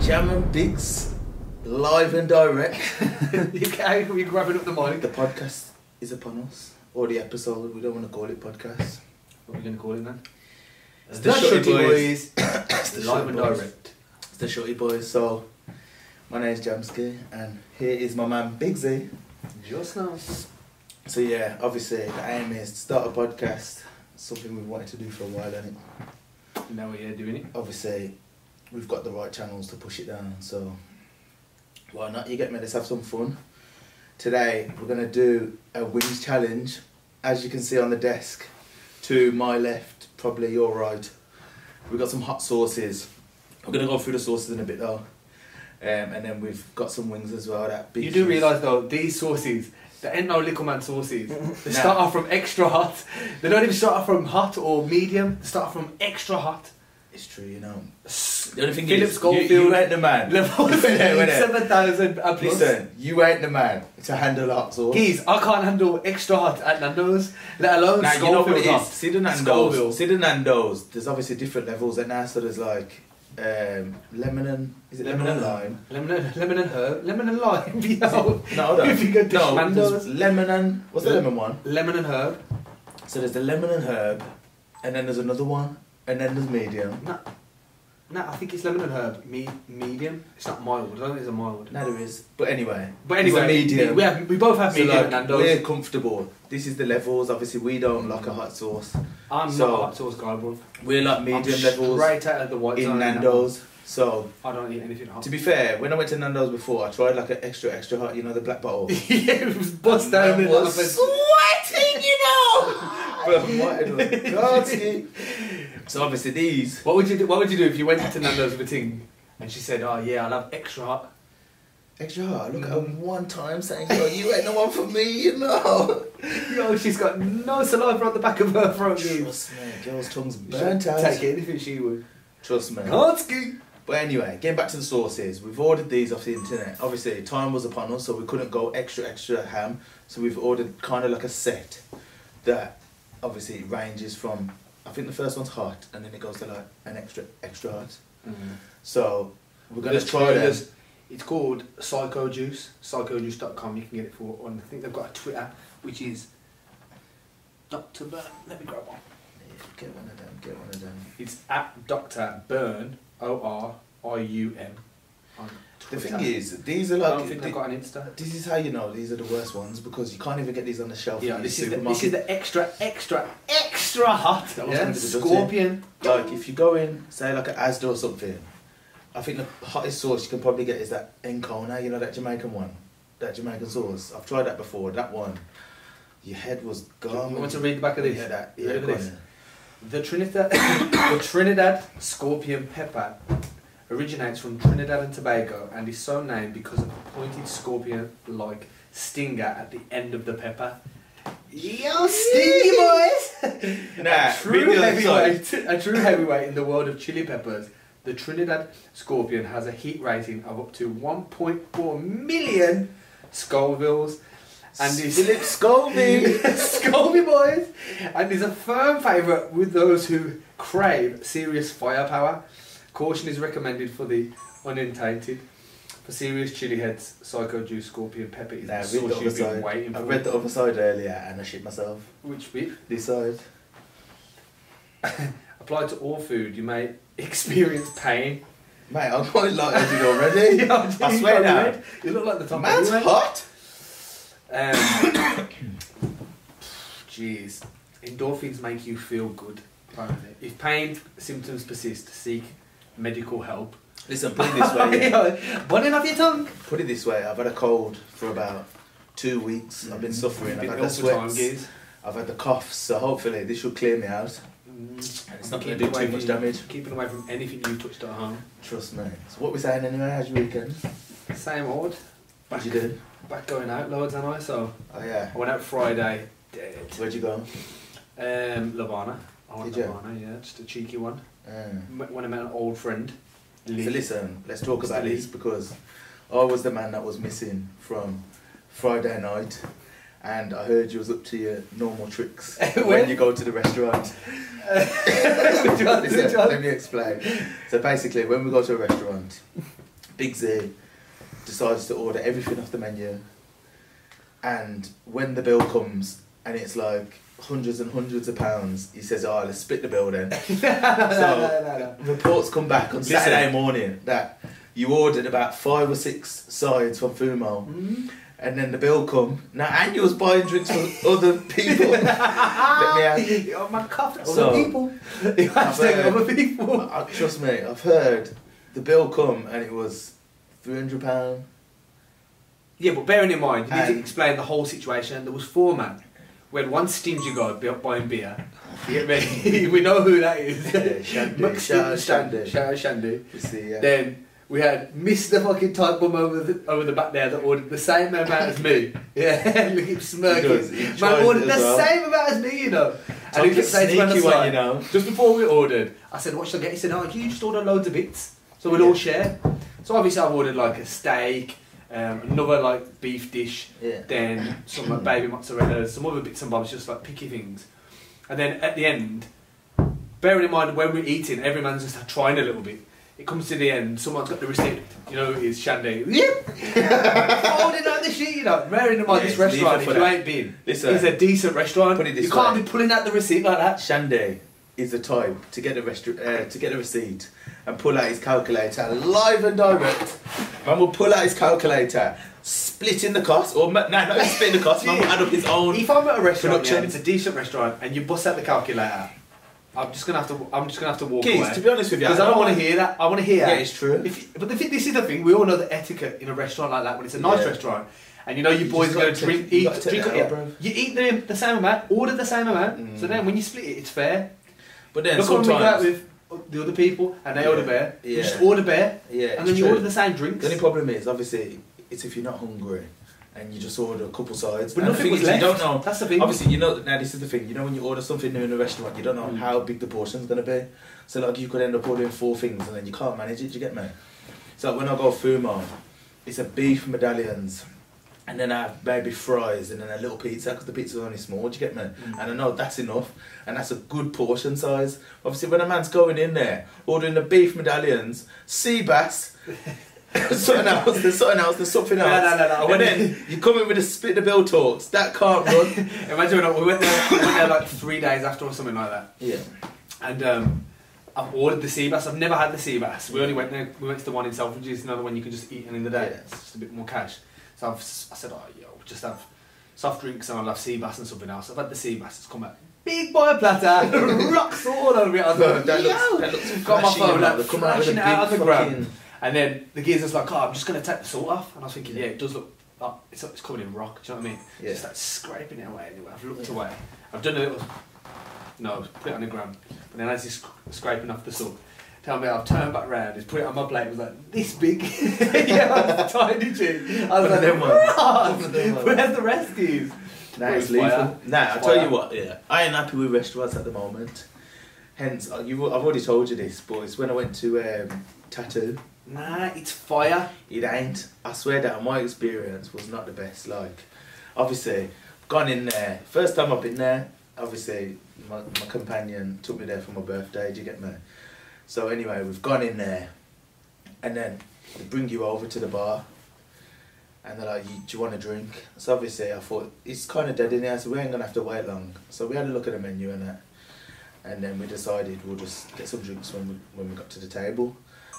Jam and Biggs, live and direct. you can't be grabbing up the mic. The podcast is upon us, or the episode. We don't want to call it podcast. What are we going to call it then? It's the Shutty Boys. It's the live and Boys. direct. It's the Shutty Boys. So, my name is Jamskii, and here is my man Bigzy. Just now. So yeah, obviously the aim is to start a podcast. Something we've wanted to do for a while, isn't it? and Now we're here doing it. obviously we've got the right channels to push it down. So why not? You get me. Let's have some fun. Today we're gonna do a wings challenge. As you can see on the desk, to my left, probably your right. We've got some hot sauces. We're gonna go through the sauces in a bit though, um, and then we've got some wings as well. That big You do realise though, these sauces, they ain't no little man sauces. They start off from extra hot. They don't even start off from hot or medium. They start off from extra hot. It's true, you know. The only thing Philip is, Schofield, you, you ain't the man. Level seven thousand and plus. Listen, you ain't the man to handle hot sauce. Geez, I can't handle extra hot at Nando's, let alone Now you know what Schofield it hot. is. See the Nando's. See the Nando's. There's obviously different levels and there. So there's like um, lemon and is it lemon, and lime? Lemon and, lemon and herb. Lemon and lime. No, hold. If you go to no, Nando's. lemon and what's the Le- lemon one? Lemon and herb. So there's the lemon and herb, and then there's another one, and then there's medium. No, no, I think it's lemon and herb. Me, medium. It's not mild. I don't think it's a mild. No, there is. But anyway, But it's anyway, a medium. We, have, we both have so medium like, Nando's. we're comfortable. This is the levels. Obviously, we don't like a hot sauce. I'm so- not a hot sauce guy, bro. We're like medium I'm levels Straight out of the white in Nando's. So I don't eat anything hot. To be fair, when I went to Nando's before, I tried like an extra extra hot, you know, the black bottle. yeah, it was bust down in was the sweating, you know. But what it was, Godski. So obviously these, What would you do? What would you do if you went to Nando's with a ting and she said, "Oh yeah, I love extra hot." extra hot. Look at her one time saying, "Yo, you ain't the one for me," you know. Yo, she's got no saliva on the back of her throat. Trust me, girls' tongues burnt out. Take anything she would. Trust me. Kanski. But anyway, getting back to the sauces, we've ordered these off the internet. Obviously, time was upon us, so we couldn't go extra extra ham. So we've ordered kind of like a set that obviously ranges from. I think the first one's hot, and then it goes to like an extra extra hot. Mm-hmm. So we're gonna There's try them. It's called Psycho Juice. PsychoJuice.com. You can get it for. On, I think they've got a Twitter, which is Doctor Burn. Let me grab one. Yeah, Get one of them. Get one of them. It's at Doctor Burn. O R I U M. The thing is, these are like. I don't think they've got an Insta. this is how you know these are the worst ones because you can't even get these on the shelf. Yeah, in this the is, the, this is the extra, extra, extra hot. That was Yeah, the Scorpion. Like if you go in, say like an Asda or something, I think the hottest sauce you can probably get is that Encona, you know that Jamaican one, that Jamaican sauce. I've tried that before. That one, your head was gone. You want to read the back of this? Yeah, that. Yeah, the go back on of then. The Trinidad, the Trinidad scorpion pepper originates from Trinidad and Tobago and is so named because of a pointed scorpion-like stinger at the end of the pepper. Yo, stingy boys! Nah, a true read the other side. heavyweight, a true heavyweight in the world of chili peppers. The Trinidad scorpion has a heat rating of up to 1.4 million Scovilles and is Philip Scoville. Scoville boys, and is a firm favourite with those who crave serious firepower. Caution is recommended for the unintended. For serious chili heads, Psycho Juice Scorpion Pepper is Nah, the read the you've been side. waiting I read the other side earlier and I shit myself. Which bit? This side. Applied to all food, you may experience pain. Mate, I'm quite lightheaded already. Yeah, I swear got now. You look like the top Man's anyway. hot. Um, Jeez. Endorphins make you feel good, apparently. If pain symptoms persist, seek medical help. Listen, put it this way. yeah. Burning off your tongue. Put it this way. I've had a cold for about two weeks. I've been suffering. I've Been had the time, sweats. I've had the coughs. So hopefully this should clear me out. Mm, And it's not going to do too much damage. Keeping away from anything you touched at home. Trust me. So what we saying anyway? How's your weekend? Same old. What'd you do? Back going out loads, and I so Oh yeah. I went out Friday. Dead. Where'd you go? Um, Lavana. I went Did you? Lavana, yeah, just a cheeky one. Mm. When I met an old friend. Lee. So listen, let's talk about Lee. this because I was the man that was missing from Friday night, and I heard you was up to your normal tricks When? you go to the restaurant. Listen, let me explain. So basically, when we go to a restaurant, Bigzy decides to order everything off the menu, and when the bill comes and it's like hundreds and hundreds of pounds, he says, "Oh, let's split the bill then." no, no, no, no. Reports come back on Listen. Saturday morning that you ordered about five or six sides from Fumo, Mm. and then the bill come. Now, and you was buying drinks for other people. Let me ask- Oh, my cup. Other So, people. You have to take heard- other people. Trust me, I've heard the bill come and it was three hundred pound. Yeah, but bearing in mind, you need to explain the whole situation. There was four man. We had one stingy guy bu- buying beer. You get me? we know who that is. Yeah, Shandy. Max Shout out. Shandy. Shout out. You yeah. Then we had Mr. fucking Type Bum over the, over the back there that ordered the same amount as me. Yeah, look at smirking. He does, he Man ordered the well. same amount as me, you know. And he kept saying to me on sneaky one, you know. just before we ordered, I said, what should I get? He said, oh, can you just order loads of bits? So we'd all share. So obviously I've ordered like a steak, um, another like beef dish, Yeah. then some like baby mozzarella, some other bits and bobs, just like picky things. And then at the end, bearing in mind when we're eating, every man's just trying a little bit. It comes to the end, someone's got the receipt, you know, it's Shandy. Yep! Holding out the sheet, you know. Bearing in mind Yeah, this leave restaurant, if you that. ain't been, Listen. it's a decent restaurant. Put it this you can't way. be pulling out the receipt like that. Shandy is the type to get a restru- uh, to get a receipt and pull out his calculator live and direct. Man will pull out his calculator, splitting the cost, or no, not even splitting the cost. Man will add up his own. If I'm at a restaurant yeah, and it's a decent restaurant and you bust out the calculator, I'm just gonna have to. I'm just gonna have to walk Keys, away. to be honest with you, Because I don't want to hear that. I want to hear. Yeah, it's true. If, but the this is the thing. We all know the etiquette in a restaurant like that when it's a nice Yeah. restaurant, and you know your You boys are to drink, you eat, drink. out. You eat the, the same amount, order the same amount. Mm. So then when you split it, it's fair. But then Look when we go out sometimes, with the other people and they Yeah. order beer. You just order beer, yeah, and then you true. order the same drinks. The only problem is obviously it's if you're not hungry and you just order a couple sides. But and the nothing thing was is, left. you don't know. That's the thing. Obviously, you know now this is the thing. You know when you order something new in a restaurant, you don't know Mm. how big the portion's gonna be. So like you could end up ordering four things and then you can't manage it. Do you get me? So when I go Fumo, it's a beef medallions, and then I have maybe fries and then a little pizza because the pizza's only small. Do you get me? Mm. And I know that's enough, and that's a good portion size. Obviously, when a man's going in there ordering the beef medallions, sea bass. something else, there's something else, there's something else. no, no, no, I And went then you come in with a split the bill talks. That can't run. Imagine when we went there, we went there like three days after or something like that. yeah. And um, I've ordered the sea bass. I've never had the sea bass. We only went there. We went to the one in Selfridges, another one you can just eat and in the day. Yeah. It's just a bit more cash. So I've, I said, oh, yo, just have soft drinks and I'll have sea bass and something else. I've had the sea bass. It's come out big boy platter, rocks all over it. I was like, that yo. looks, that looks Got my phone out, flashing it out of the ground. And then the geezer's like, oh, I'm just going to take the salt off. And I was thinking, yeah, it does look, oh, it's, it's coming in rock. Do you know what I mean? Yeah. Just like scraping it away anyway. I've looked Yeah. away. I've done a little, no, put it on the ground. But then as he's sc- scraping off the salt, tell me I've turned back round, he's put it on my plate, it was like, this big. yeah, tiny chin. I was One of like, them ones. "Right, One of them where's the rest is? Nah, Well, it's it's lethal. Nah, I'll tell you what, yeah. I ain't happy with restaurants at the moment. Hence, uh, you, I've already told you this, but it's when I went to um, Tattu. Nah, it's fire. It ain't. I swear that my experience was not the best. Like, obviously, gone in there. First time I've been there, obviously, my, my companion took me there for my birthday. Do you get me? So, anyway, we've gone in there, and then they bring you over to the bar, and they're like, "You- Do you want a drink? So, obviously, I thought it's kind of dead in here, so we ain't gonna have to wait long. So, we had a look at the menu and that, and then we decided we'll just get some drinks when we, when we got to the table.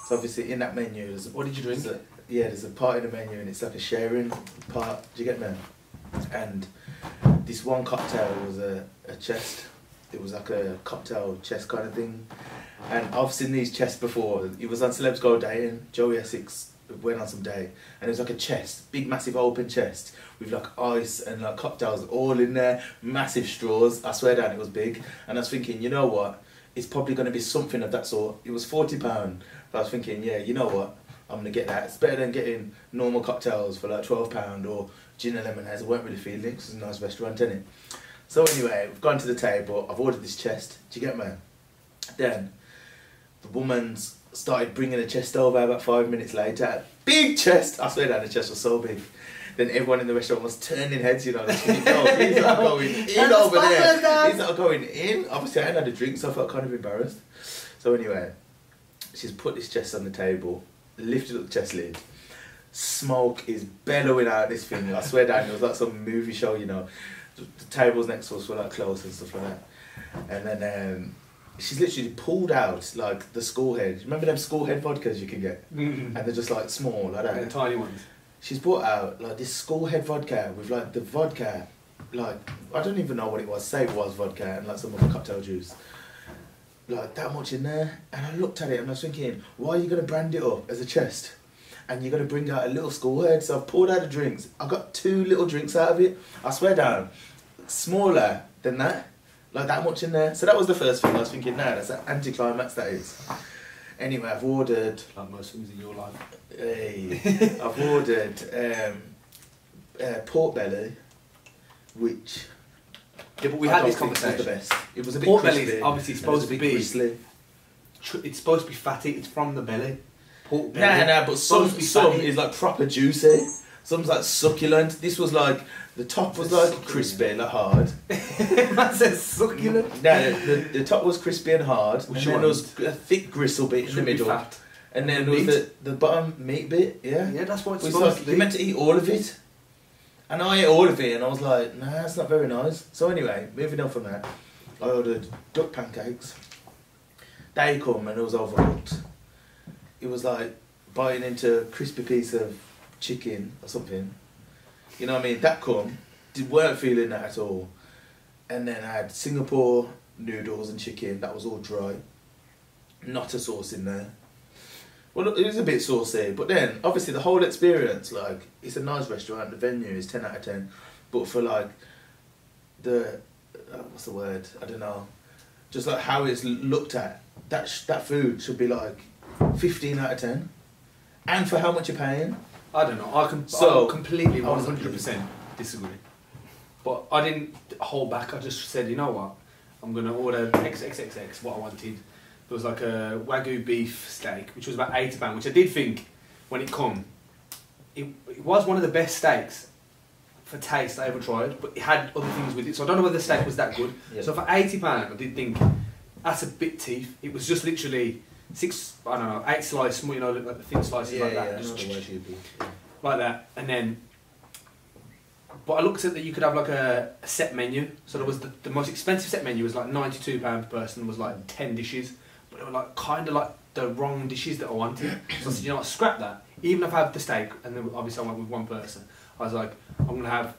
So, obviously, in that menu, there's What did you drink? there's a, yeah, there's a part in the menu and it's like a sharing part. Do you get me? And this one cocktail was a, a chest. It was like a cocktail chest kind of thing. And I've seen these chests before. It was on Celebs Go Dating. Joey Essex went on some day and it was like a chest, big massive open chest with like ice and like cocktails all in there, massive straws. I swear down it was big. And I was thinking, you know what? It's probably going to be something of that sort. It was forty pound. But I was thinking, yeah, you know what? I'm gonna get that. It's better than getting normal cocktails for like twelve pound or gin and lemonades. I weren't really feeling it 'cause it's a nice restaurant, isn't it? So anyway, we've gone to the table. I've ordered this chest. Do you get me? Then the woman's started bringing the chest over about five minutes later. Big chest. I swear that the chest was so big. then everyone in the restaurant was turning heads, you know, like, no, he's not going in over there. He's not going in. Obviously, I hadn't had a drink, so I felt kind of embarrassed. So anyway, she's put this chest on the table, lifted up the chest lid. Smoke is bellowing out of this thing. I swear down, it was like some movie show, you know. The, the tables next to us were like close and stuff like that. And then um, she's literally pulled out like the school head. Remember them school head vodkas you can get? Mm. And they're just like small, like that. The tiny ones. She's brought out like this school head vodka with like the vodka, like I don't even know what it was. Say it was vodka and like some other cocktail juice. Like that much in there, and I looked at it and I was thinking, why are you gonna brand it up as a chest? And you're gonna bring out a little school head. So I poured out the drinks. I got two little drinks out of it. I swear down, smaller than that, like that much in there. So that was the first thing I was thinking. Nah, that's an anticlimax. That is. Anyway, I've ordered Like most things in your life. Hey, I've ordered um, uh, pork belly, which Yeah, but we I had this was conversation. the best. It was a bit Pork belly is obviously supposed to be- gristly. It's supposed to be fatty. It's from the belly. Pork belly. nah, nah, but some Supposed to be some fatty. is like proper juicy. Some's like succulent. This was like the top was like crispy, like hard. That's a succulent. No, the, the, top was crispy and hard, Which and then one? there was a thick gristle bit in the middle, fat. and then there was the, the bottom meat bit. Yeah, Yeah, that's what It it's was supposed like you meant to eat all of it, and I ate all of it, and I was like, nah, that's not very nice. So anyway, moving on from that, I ordered duck pancakes. They come and it was overcooked. It was like biting into a crispy piece of chicken or something. You know what I mean? That come, did, weren't feeling that at all. And then I had Singapore noodles and chicken. That was all dry. Not a sauce in there. Well, it was a bit saucy, but then obviously the whole experience, like, it's a nice restaurant. The venue is ten out of ten, but for like the uh, what's the word? I don't know. Just like how it's looked at, that that food should be like fifteen out of ten, and for how much you're paying. I don't know. I can So, I completely one hundred percent disagree. But I didn't hold back. I just said, you know what? I'm gonna order XXXX. What I wanted. There was like a wagyu beef steak, which was about eighty pound. Which I did think when it come, it, it was one of the best steaks for taste I ever tried. But it had other things with it, so I don't know whether the steak was that good. So for eighty pound, I did think that's a bit teeth. It was just literally six. I don't know, eight slices. You know, like the thin slices like that. just like that, and then. But I looked at that you could have like a, a set menu. So there was the, the most expensive set menu was like ninety two pound per person. Was like ten dishes, but they were like kind of like the wrong dishes that I wanted. So I said, you know what, scrap that. Even if I have the steak, and then obviously I went with one person. I was like, I'm gonna have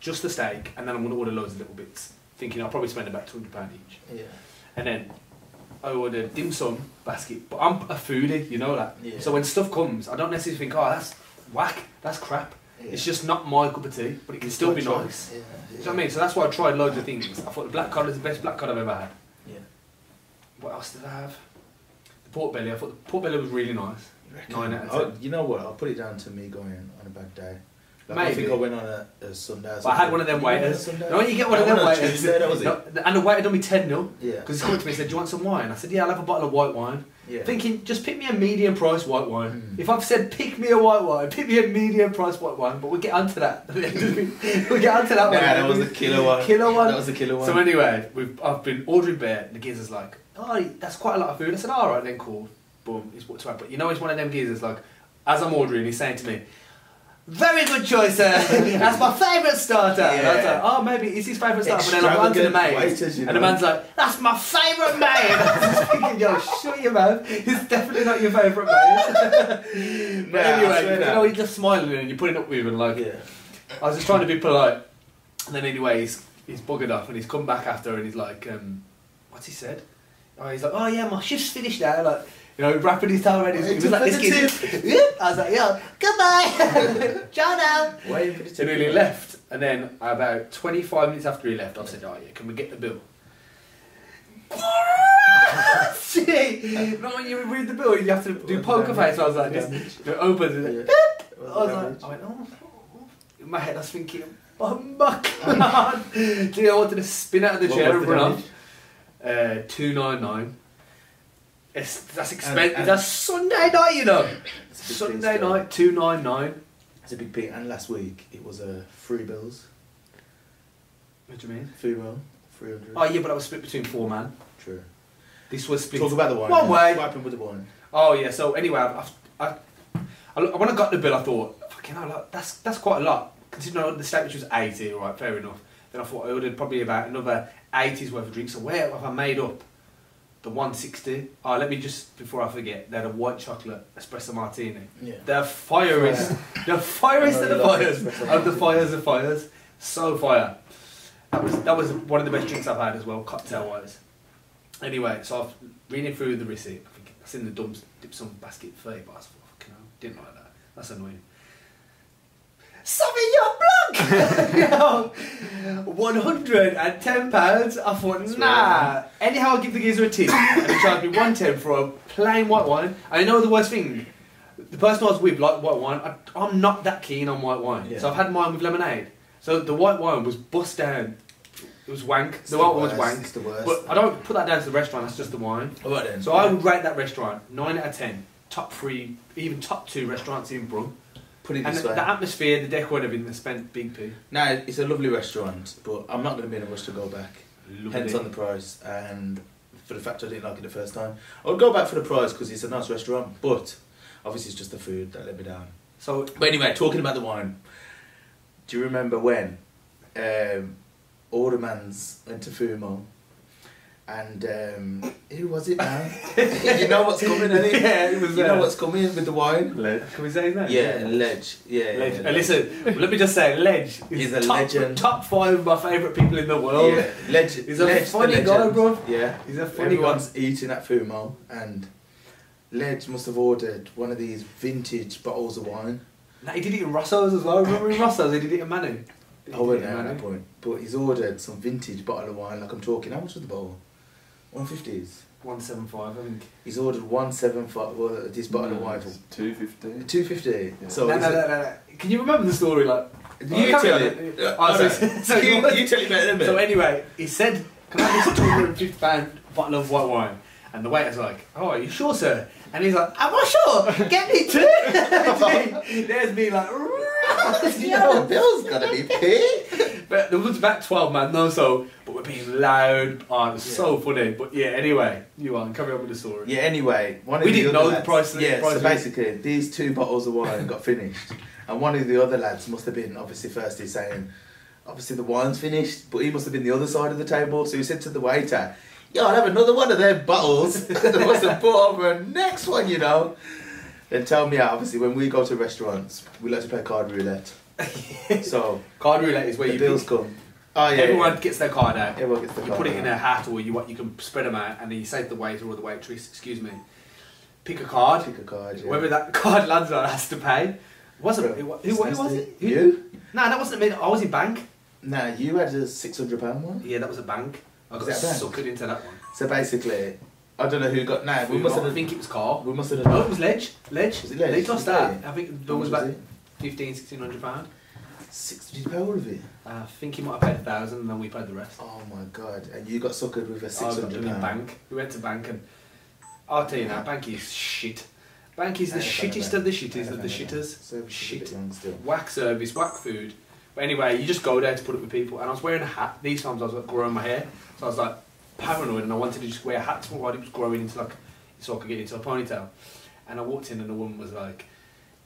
just the steak, and then I'm gonna order loads of little bits, thinking I'll probably spend about two hundred pound each. Yeah. And then I ordered uh, dim sum basket, but I'm a foodie, you know that. Yeah. So when stuff comes, I don't necessarily think, oh, that's whack, that's crap. It's just not my cup of tea, but it can still be nice. Yeah. Do you know what I mean? So that's why I tried loads of things. I thought the black cod is the best black cod I've ever had. Yeah. What else did I have? The pork belly. I thought the pork belly was really nice. Nine out of Oh, ten. you know what? I'll put it down to me going on a bad day. Like, I Maybe. think I went on a, a Sunday. But I had one of them You went on a waiters. No, you get one I of them went on a waiters. Tuesday, that was it. No, and the waiter done me 10 0. Yeah. Because he came to me and said, Do you want some wine? I said, Yeah, I'll have a bottle of white wine. Yeah. Thinking, just pick me a medium price white wine. Mm. If I've said pick me a white wine, pick me a medium price white wine, but we'll get onto that. we'll get onto that one. that was the killer one. Killer one. That was the killer one. So anyway, we've I've been ordering beer. And the geezer's like, "Oh, that's quite a lot of food." I said, "All right, then cool." Boom, he's walked away. But you know, he's one of them geezers. Like, as I'm ordering, he's saying to me, "Very good choice, sir. that's my favourite starter." And I was like, "Oh, maybe it's his favourite starter." But then I'm on to the Extravagant main, waiters, you and the man's like, "That's my favourite main." I was thinking, "Yo, shut your mouth. It's definitely not your favourite main." but I anyway, you know, he's just smiling and you're putting up with him, and like. Yeah. I was just trying to be polite. And then anyway, he's, he's buggered off and he's come back after and he's like, um, what's he said? Oh, he's like, oh yeah, my shift's finished now. Like, you know, wrapping his towel around his, he was like, this kid. Yep. I was like, yeah, goodbye. Ciao now. Wait for the So then left. And then about 25 minutes after he left, I said, oh yeah, can we get the bill? Shit. Not when you read the bill, you have to do poker face. So I was like, this. You open it. Yeah. I was like, I went, oh, oh. In my head, I was thinking, oh my god. Dude, I wanted to spin out of the What chair and run damage? off. Uh, 299. It's, that's expensive. and- that's Sunday night, you know. It's a big Sunday thing still. night, 299. It's a big peak. And last week it was a uh, three bills. What do you mean? Three mil, three hundred. Oh yeah, but I was split between four man. True. This was split. Talk about the wine. One way. What happened with the wine? Oh yeah. So anyway, I've, I've, I, I, when I got the bill, I thought, fucking hell, like, that's that's quite a lot. Considering the state which was eighty, right? Fair enough. Then I thought I ordered probably about another 80s worth of drinks. So where have I made up the 160? Oh, ah, let me just before I forget, they're a white chocolate espresso martini. Yeah. The fireest, the fireest of the fires of the fires of fires. So fire. That was that was one of the best drinks I've had as well, cocktail wise. Anyway, so I've reading through the receipt. I think that's in the dumps, dim sum basket thirty bars. Fucking hell, didn't like that. That's annoying. Sauvignon Blanc! One hundred and ten pounds. I thought, That's nah. right. Anyhow, I'll give the geezer a tip, and he charged me one ten for a plain white wine. And I know the worst thing. The person I was with liked white wine. I, I'm not that keen on white wine, Yeah. so I've had mine with lemonade. So the white wine was bust down. It was wank. It's the white one was wank. It's the worst. But I don't put that down to the restaurant. That's just the wine. Alright then. So I would rate that restaurant nine out of ten. Top three, even top two restaurants in Brum. Put it And this the, way. the atmosphere, the decor, and everything. They spent big p. No, it's a lovely restaurant, but I'm not going to be in a rush to go back. Hence on the price and for the fact I didn't like it the first time. I would go back for the price because it's a nice restaurant, but obviously it's just the food that let me down. So But anyway, talking about the wine, do you remember when um, Aldermans went to Fumo? And um, who was it now? you know what's coming, innit? Yeah, it was, You know uh, what's coming with the wine? Ledge. Can we say his name? Yeah, Ledge. Yeah, yeah, Ledge. yeah, listen, let me just say, Ledge is He's a top, legend. top five of my favourite people in the world. Yeah, Ledge. He's a Ledge, the funny guy, bro. Yeah. He's a funny Everyone's eating at Fumo, and Ledge must have ordered one of these vintage bottles of wine. guy. Nah, he did it in Rosso's as well. Remember in Rosso's, he did it in Manu. He I did wasn't it in there at Manu. that point, but he's ordered some vintage bottle of wine. Like I'm talking, how much was the bottle? One fifties. 175, I think. He's ordered one seven five. Well, this bottle of hmm. wine Two fifty. two fifty. Yeah. So no, no, no, no, no. Can you remember the story? Like, you carry tell it. So- so you, you- you tell it better than me. So anyway, he said, "Can I have this 250 pound bottle of white wine?" And the waiter's like, "Oh, are you sure, sir?" And he's like, "I'm not sure. Get me two." There's me like, yeah, the bill's gotta be paid. But there was about 12 man though, so but we're being loud. Oh, it was so funny. But yeah, anyway, you on carry on with the story. Yeah. Anyway, one of We the didn't know the price of the- Yeah. price so it. basically, these two bottles of wine got finished, and one of the other lads must have been obviously thirsty, saying, obviously the wine's finished, but he must have been the other side of the table. So he said to the waiter, "Yo, I'll have another one of them bottles." they must have put over a next one, you know. Then tell me out. Obviously, when we go to restaurants, we like to play card roulette. so Card roulette is where the you bills come. Oh yeah. everyone yeah. gets their card out. Everyone gets the you card put it in a hat or you what you can spread them out and then you say to the waiter or the waitress, excuse me, pick a card. Pick a card. Yeah. Whoever that card lands on has to pay. Wasn't it? Who, who, who was it? Who- You? Nah, that wasn't me. I was in bank. Nah, you had a six hundred pound one. Yeah, that was a bank. I got Was that a bank? suckered into that one. So basically, I don't know who got. Nah, we We must I think it was Carl. We must have oh, No, it was Ledge. Ledge. Was it Ledge? Ledge lost that. I think the How bill was much about it? 15, 1600 pound. Six. Did you pay all of it? Uh, I think he might have paid a thousand and then we paid the rest. Oh my god! And you got suckered with a six got hundred in bank. We went to bank and I'll tell you now, bank is shit. Bank is the I ain't a fan shittest of the I ain't shittest a of the shitters. Service is a bit Shit. Whack service, whack food. But anyway, you just go there to put up with people. And I was wearing a hat. These times I was like growing my hair. So I was like paranoid and I wanted to just wear a hat while it was growing into like, so I could get into a ponytail. And I walked in and the woman was like,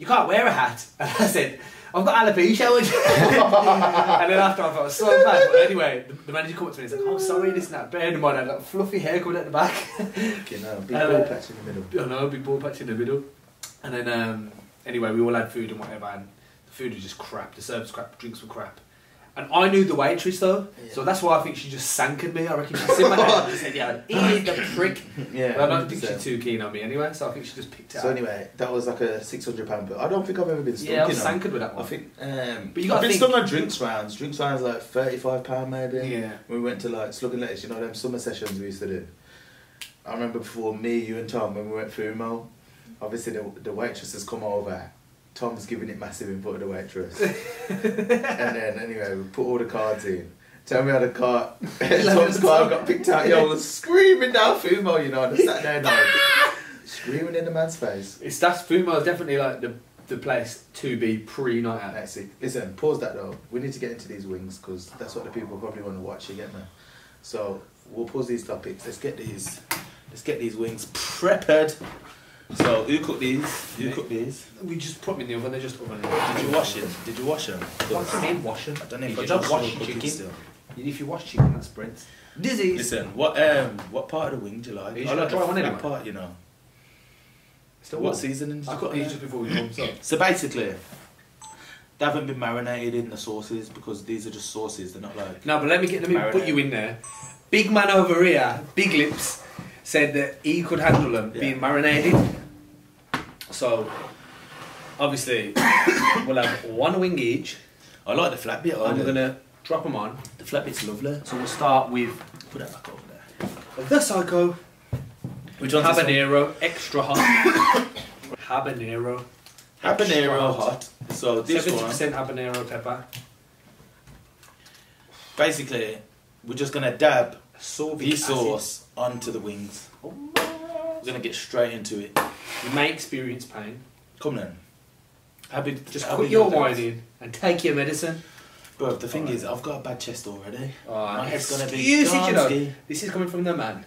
you can't wear a hat. And I said, I've got alopecia. and then after I felt so bad. But anyway, the, the manager came up to me and said, oh, sorry, this and that. Bear in mind, I had like fluffy hair coming at the back. Okay, no, big Uh, ball patch in the middle. I know, big ball patch in the middle. And then, um, anyway, we all had food and whatever, and the food was just crap. The service crap, drinks were crap. And I knew the waitress though, so that's why I think she just sank at me. I reckon she sit my head and said, "Yeah, eat the prick." Yeah. But I don't think 100%. she's too keen on me anyway, so I think she just picked it So out. anyway, that was like a six hundred pound bill. I don't think I've ever been stung. yeah, I was know. sank with that one. I think. Um, But you gotta I've been think- stung on drinks rounds. Drinks rounds like thirty five pound maybe. Yeah. When we went to like Slug and Lettuce, you know them summer sessions we used to do. I remember before me, you and Tom when we went Fumo, obviously the, the waitress has come over. Tom's giving it massive input of the waitress. and then anyway, we put all the cards in. Tell me how the card, Tom's card got picked out. Yo, I was screaming down Fumo, you know, on a Saturday night. screaming in the man's face. It's that's Fumo is definitely like the the place to be pre night out. That's it. Listen, pause that though. We need to get into these wings because that's what the people probably want to watch. You get me? So we'll pause these topics. Let's get these. Let's get these wings prepared. So who cooked these? Who Me. cooked these? We just put them in the oven. They're just oven. Did you wash it? Did you wash them? What do you mean washing? I don't know if you I don't just wash saw chicken. still. If you wash chicken, that's Brent. Dizzy. Listen, what um what part of the wing do you like? You I should like try the one anyway. part, you know. Still what warm. seasoning did I got these just before we come. So So basically, they haven't been marinated in the sauces because these are just sauces. They're not like. no, but let me get let me put you in there. Big man over here, big lips, said that he could handle them Yeah. being marinated. So obviously we'll have one wing each. I like the flat bit. I and we're gonna drop them on. The flat bit's lovely. So we'll start with Put that back over there. the Psycho Which one's one? Habanero Extra Hot. Habanero. Habanero Extra hot. So this Seventy one, percent habanero pepper. basically, we're just gonna dab Sorbic this sauce onto the wings. We're gonna get straight into it. You may experience pain. Come then. Happy, Just happy put your wine in and take your medicine. Bro, the thing is, I've got a bad chest already. Oh, My head's gonna be excuse it, you know. Gonski. This is coming from the man.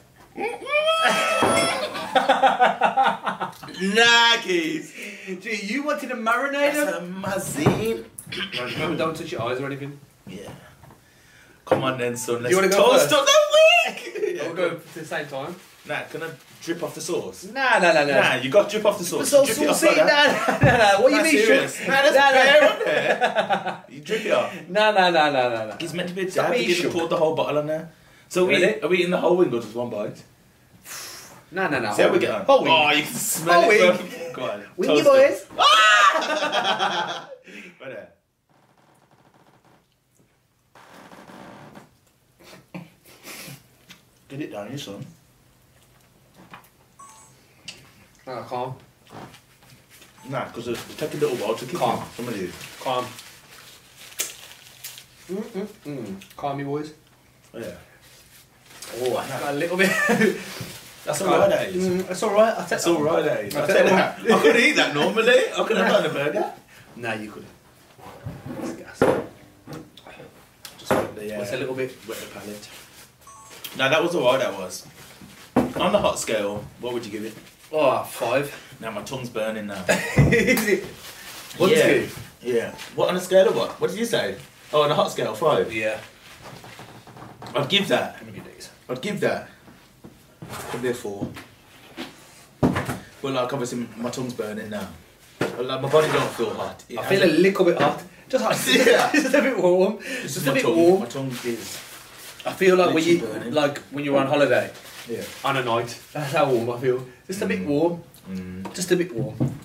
Nah, kids. Gee, you wanted to marinate That's a. Right, remember, don't touch your eyes or anything. Yeah. Come on then, son. Let's You wanna go toast first? up the wig. We'll go at the same time. Nah, can I drip off the sauce? Nah, nah, nah, nah. Nah, you got to drip off the sauce. so drip it saucy. like Nah, that. nah, nah, nah. What do Nah, you mean? serious. Nah, there's Nah, bear nah. on there. You drip it off. Nah, nah, nah, nah, nah, nah. It's meant to be a being You shook. pour the whole bottle on there. So we, are we eating the whole wing or just one bite? Nah, nah, nah. See how we get on? Whole wing. Oh, you can smell Whole it. wing. Go on. Wingy boys. Right there. Get it down, you son. Ah, calm. Nah, because it take a little while to kick Calm. in. Some of these. Calm. Mm, mm, mm. Calm, you boys. Yeah. Oh, I got a little bit. That's alright, that is. Mm, that's alright. I'll That's alright, that is. I'll I'll take take that that. I could eat that normally. I could have done a burger. Nah, you couldn't. It's gas. Just wet the, uh, What's a little bit? wet the palate. No, that was alright, that was. On the hot scale, what would you give it? Oh, five. Now my tongue's burning now. Is it? What's yeah. it? Yeah. What on a scale of what? What did you say? Oh, on a hot scale, five. Yeah. I'd give that. Give me these. I'd give that. Probably a four. But like, obviously, my tongue's burning now. But like, my body don't feel hot. It I feel a little bit hot. Just hot. Yeah. just a bit warm. It's Just a bit tongue. warm. My tongue is. I feel like when you burning. like when you're on holiday Yeah. on a night. That's how warm I feel. Just a bit Mm. warm. Mm. Just a bit warm.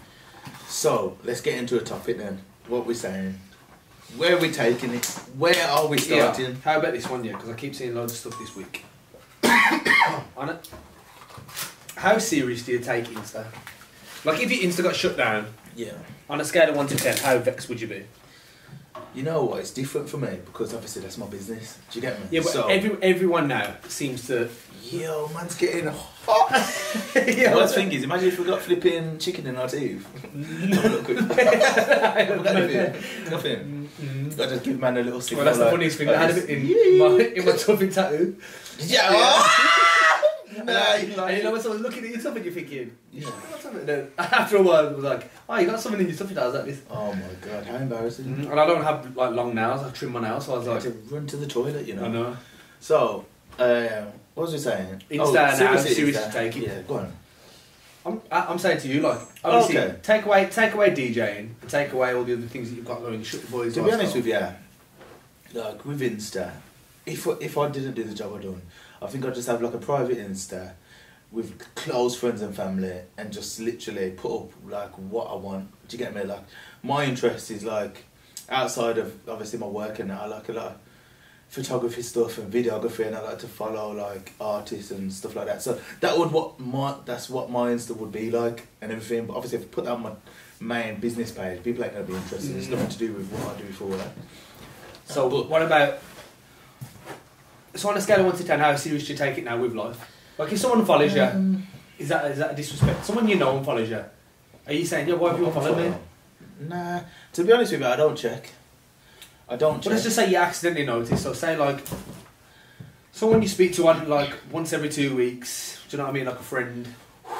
So let's get into a topic then. What we're saying. Where are we taking it? Where are we starting? Yeah. How about this one, yeah? Because I keep seeing loads of stuff this week. on it. How serious do you take Insta? Like, if your Insta got shut down, Yeah. on a scale of 1 to 10, how vexed would you be? You know what? It's different for me because obviously that's my business. Do you get me? Yeah, but so, every, everyone now seems to. yo, man's getting hot. yeah, Worst thing is, imagine if we got flipping chicken in our teeth. A quick. Have anything. Nothing. Mm. I just give man a little signal. Well, that's the like, funniest thing. I had this. it in my, in my tummy tattoo. Yeah. And I- and you know when someone's looking at your tummy, you're thinking, Yeah. "What's up?" And then after a while, it was like, oh, you got something in your tummy tattoo like this. Oh my god, how embarrassing. And I don't have like long nails. I trim my nails, so I was like, to run to the toilet, you know. I know. So, uh, what was we saying? Insta oh, now, seriously, take it. Yeah, go on. I'm, I- I'm saying to you, like, obviously, Okay. take away, take away DJing, and take away all the other things that you've got going. Shut the boys. To be honest with you, like with Insta, if if I didn't do the job I done, I think I'd just have like a private Insta with close friends and family and just literally put up like what I want. Do you get me? Like my interest is like outside of obviously my work and that, I like a lot of photography stuff and videography and I like to follow like artists and stuff like that. So that would what my that's what my Insta would be like and everything. But obviously if I put that on my main business page, people ain't gonna be interested. It's nothing to do with what I do for work. So, But- what about? So, on a scale of one to ten, how serious do you take it now with life? Like, if someone follows you, Um, is that is that a disrespect? Someone you know and follows you, are you saying, "Yeah, why have you unfollowed me?" Nah. To be honest with you, I don't check. I don't check. But check. let's just say you accidentally notice. So say like someone you speak to on like once every two weeks. Do you know what I mean? Like a friend.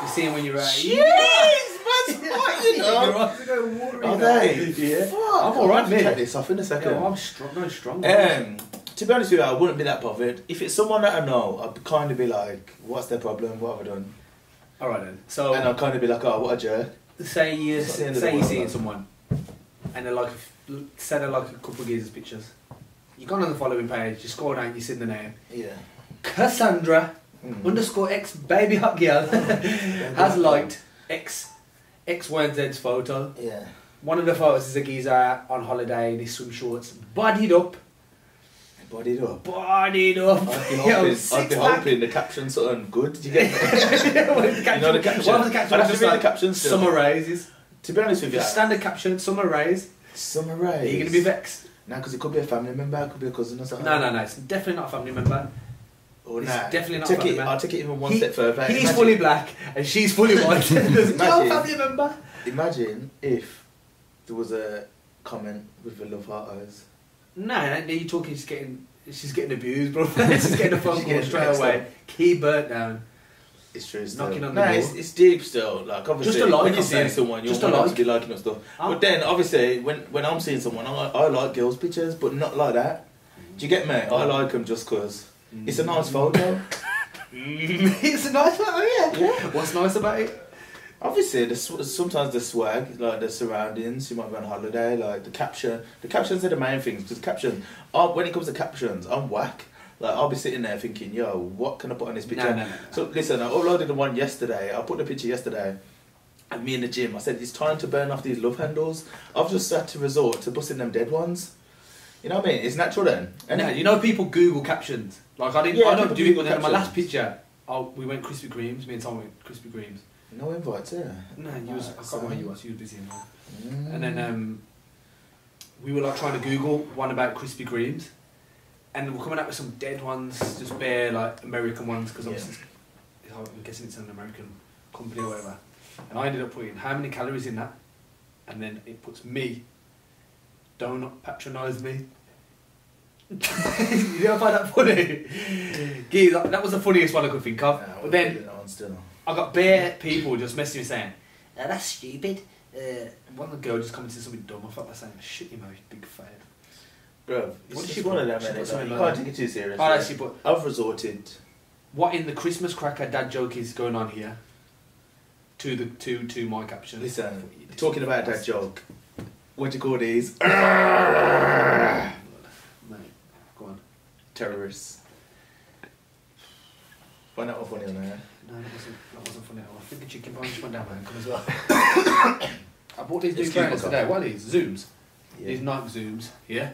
You see him when you're out. Jeez, man's what, you know? eyes are going watery Are they? Yeah. Fuck, I'm alright, I'll mate. Check this off in a second. Yeah, well, I'm strong. Going strong. Um, to be honest with you, I wouldn't be that bothered. If it's someone that I know, I'd kind of be like, "What's their problem? What have I done?" All right then. So And I'd kind of be like, "Oh, what a jerk." say you It's the end of say you're world, seeing man. someone, and they're like say they're like a couple of geezers pictures. You go on the following page, you scroll down, you see the name Yeah. Cassandra Mm. underscore X baby hot girl has liked X X Y and Z's photo. Yeah. One of the photos is a geezer on holiday in his swim shorts, bodied up, Bodied up. bodied up. I'd be Yo, hoping, I'd be hoping the caption's something good. Did you get the You know the caption? caption? What was the caption? I'd have to Just read the caption still. Summer raises. To be honest with you, Standard caption, summer raise. summer Are you going to be vexed? Nah, because it could be a family member, it could be a cousin or something. No, no, no. It's definitely not a family member. Or It's definitely not Take family it, member. I'll take it even one He- step further. He's Imagine- fully black and she's fully white. There's no family member. Imagine if there was a comment with the love heart eyes. No, no, you're talking. She's getting, she's getting abused, bro. she's getting a phone call straight away. up. Key burnt down. It's true. Still. Knocking on the nah, door. It's, it's deep still. Like obviously, Just a like, when you're seeing someone, you Just a like. to be liking us stuff. I'm- But then, obviously, when when I'm seeing someone, I, I like girls' pictures, but not like that. Do you get me? I mm. like them just cause it's a nice photo. it's a nice photo, yeah. Yeah. What's nice about it? Obviously, the, sometimes the swag, like the surroundings, you might be on holiday, like the caption. The captions are the main things. Because captions, uh, when it comes to captions, I'm whack. Like I'll be sitting there thinking, yo, what can I put on this picture? No, no, no. So listen, I uploaded the one yesterday. I put the picture yesterday. And me in the gym, I said it's time to burn off these love handles. I've just had to resort to busting them dead ones. You know what I mean? It's natural then. And you know, people Google captions. Like I didn't. Yeah, I don't do it. But then my last picture, oh, we went Krispy Kremes. Me and Tom went Krispy Kremes. No invites, yeah. No, you was. I can't remember you was. You was busy. In Mm. And then um, we were like trying to Google one about Krispy Kremes, and we're coming up with some dead ones, just bare like American ones, because Yeah. obviously it's- I'm guessing it's an American company or whatever. And I ended up putting how many calories in that, and then it puts me. Do not patronise me. you don't find that funny? Gee, that, that was the funniest one I could think of. I but then wouldn't do that one still. I got bare people just messaging me saying, "Oh, that's stupid. Uh, one girls just commented something dumb. I felt like saying, shit your mouth, big fad. Bro, it's What did just she one put? of them, innit? Like, you can't take it too seriously. Oh, actually, but I've resorted. what in the Christmas cracker dad joke is going on here? To the to to my caption. Listen, talking about that joke. What do you call these? Mate, go on. Terrorists. Find out what funny on there. No, that wasn't, that wasn't funny at all. I think the chicken bone just went down my ankle as well. I bought these new Excuse my trainers today. cough. What are these? Zooms. Yeah. These Nike Zooms. Yeah.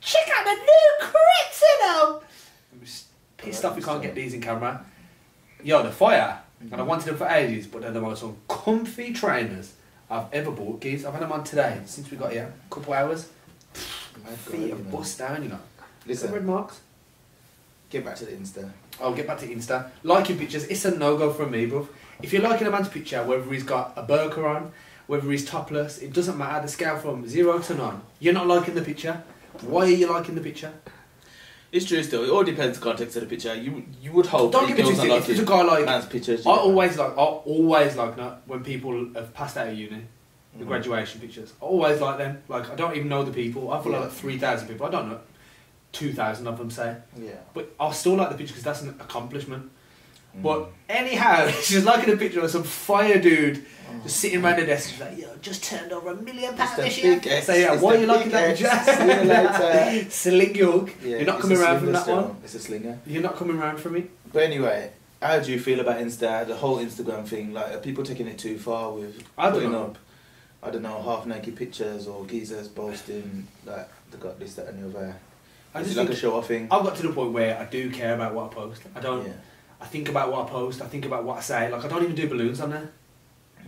Check out the new crits in them. I'm just pissed off we can't get these in camera. Yo, the fire. Mm-hmm. And I wanted them for ages, but they're the most comfy trainers I've ever bought. Geez, I've had them on today since we got here. A couple hours. My My feet God, have you know. bust down, you know. Listen. Red marks. Get back to the Insta. I'll get back to Insta. Liking pictures, it's a no go from me, bruv. If you're liking a man's picture, whether he's got a burqa on, whether he's topless, it doesn't matter. The scale from zero to none. You're not liking the picture. Why are you liking the picture? It's true still. It all depends the context of the picture. You you would hope Don't get me twisted. If there's a guy like, I man's pictures. I always like, I always like when people have passed out of uni, the Mhm. graduation pictures. I always like them. Like I don't even know the people. I follow Yeah. like three thousand people. I don't know two thousand of them say, Yeah. but I still like the picture because that's an accomplishment. Mm. But anyhow, she's liking a picture of some fire dude Oh. just sitting around the desk. She's like, "Yo, just turned over a million pounds this year." X, So yeah, it's why are you liking that picture? See you later. Sling York. Yeah, You're not coming around from that still. one. It's a slinger. You're not coming around from me. But anyway, how do you feel about Insta? The whole Instagram thing. Like, are people taking it too far with I don't putting know. up? I don't know, half naked pictures or geezers boasting like they got this, that, and the other. I just like a show off thing? I've got to the point where I do care about what I post. I don't. Yeah. I think about what I post. I think about what I say. Like I don't even do balloons on there.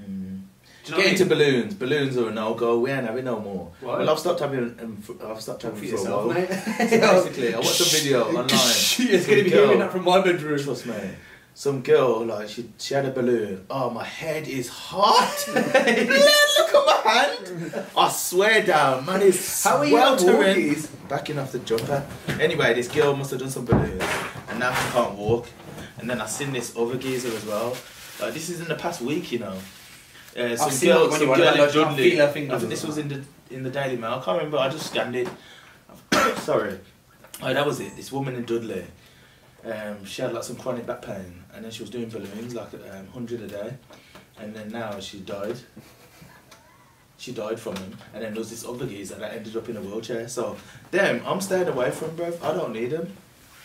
Mm. Do you know Get what I into mean? balloons. Balloons are a no go. We ain't having no more. What? Well, I've stopped having. Um, I've stopped having for for, a while. mate. So basically, I watched a video online. it's going to be Girl. hearing that from my bedroom. Trust me. Some girl like she she had a balloon. Oh, my head is hot. Look at my hand. I swear down, man, it's How are you on sweltering. Backing off the jumper. Anyway, this girl must have done some balloons, and now she can't walk. And then I seen this other geezer as well. Like this is in the past week, you know. Uh, some seen girl, some girl in Dudley. feel her fingers I think this was in the in the Daily Mail. I can't remember. I just scanned it. Sorry. Oh, that was it. This woman in Dudley. Um, she had like some chronic back pain, and then she was doing balloons, like um, hundred a day, and then now she died. She died from them, and then there was this other geezer that ended up in a wheelchair. So, damn, I'm staying away from bruv. I don't need them.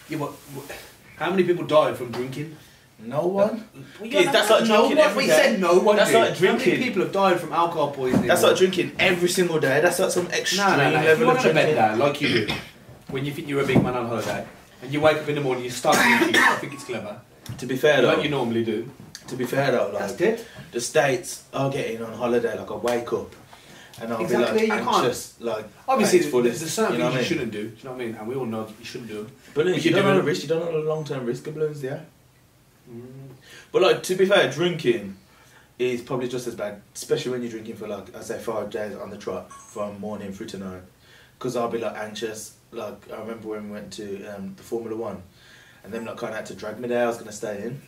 Yeah, but but how many people died from drinking? No one. Well, Kids, that's like no drinking one. every We day. said no one. That's did. like How many drinking. people have died from alcohol poisoning? That's like drinking every single day. That's like some extreme No, no, no. If you level of to bet drinking. that, like you do, when you think you're a big man on holiday, and you wake up in the morning, you start drinking, I think it's clever. To be fair though, Like you normally do. to be fair though, That's like dead. the states are getting on holiday. Like I wake up, and I'll Exactly, be you like can't- anxious, like Obviously, it's full there's, of- there's a certain you know things you mean? shouldn't do. Do you know what I mean? And we all know you shouldn't do them. Balloons, But you you don't do know the risk. You don't know the long term risk of balloons, yeah. Mm. But like to be fair, drinking is probably just as bad, especially when you're drinking for like I say five days on the trot from morning through to night. Because I'll be like anxious. Like I remember when we went to um, the Formula One, and then like kind of had to drag me there. I was gonna stay in.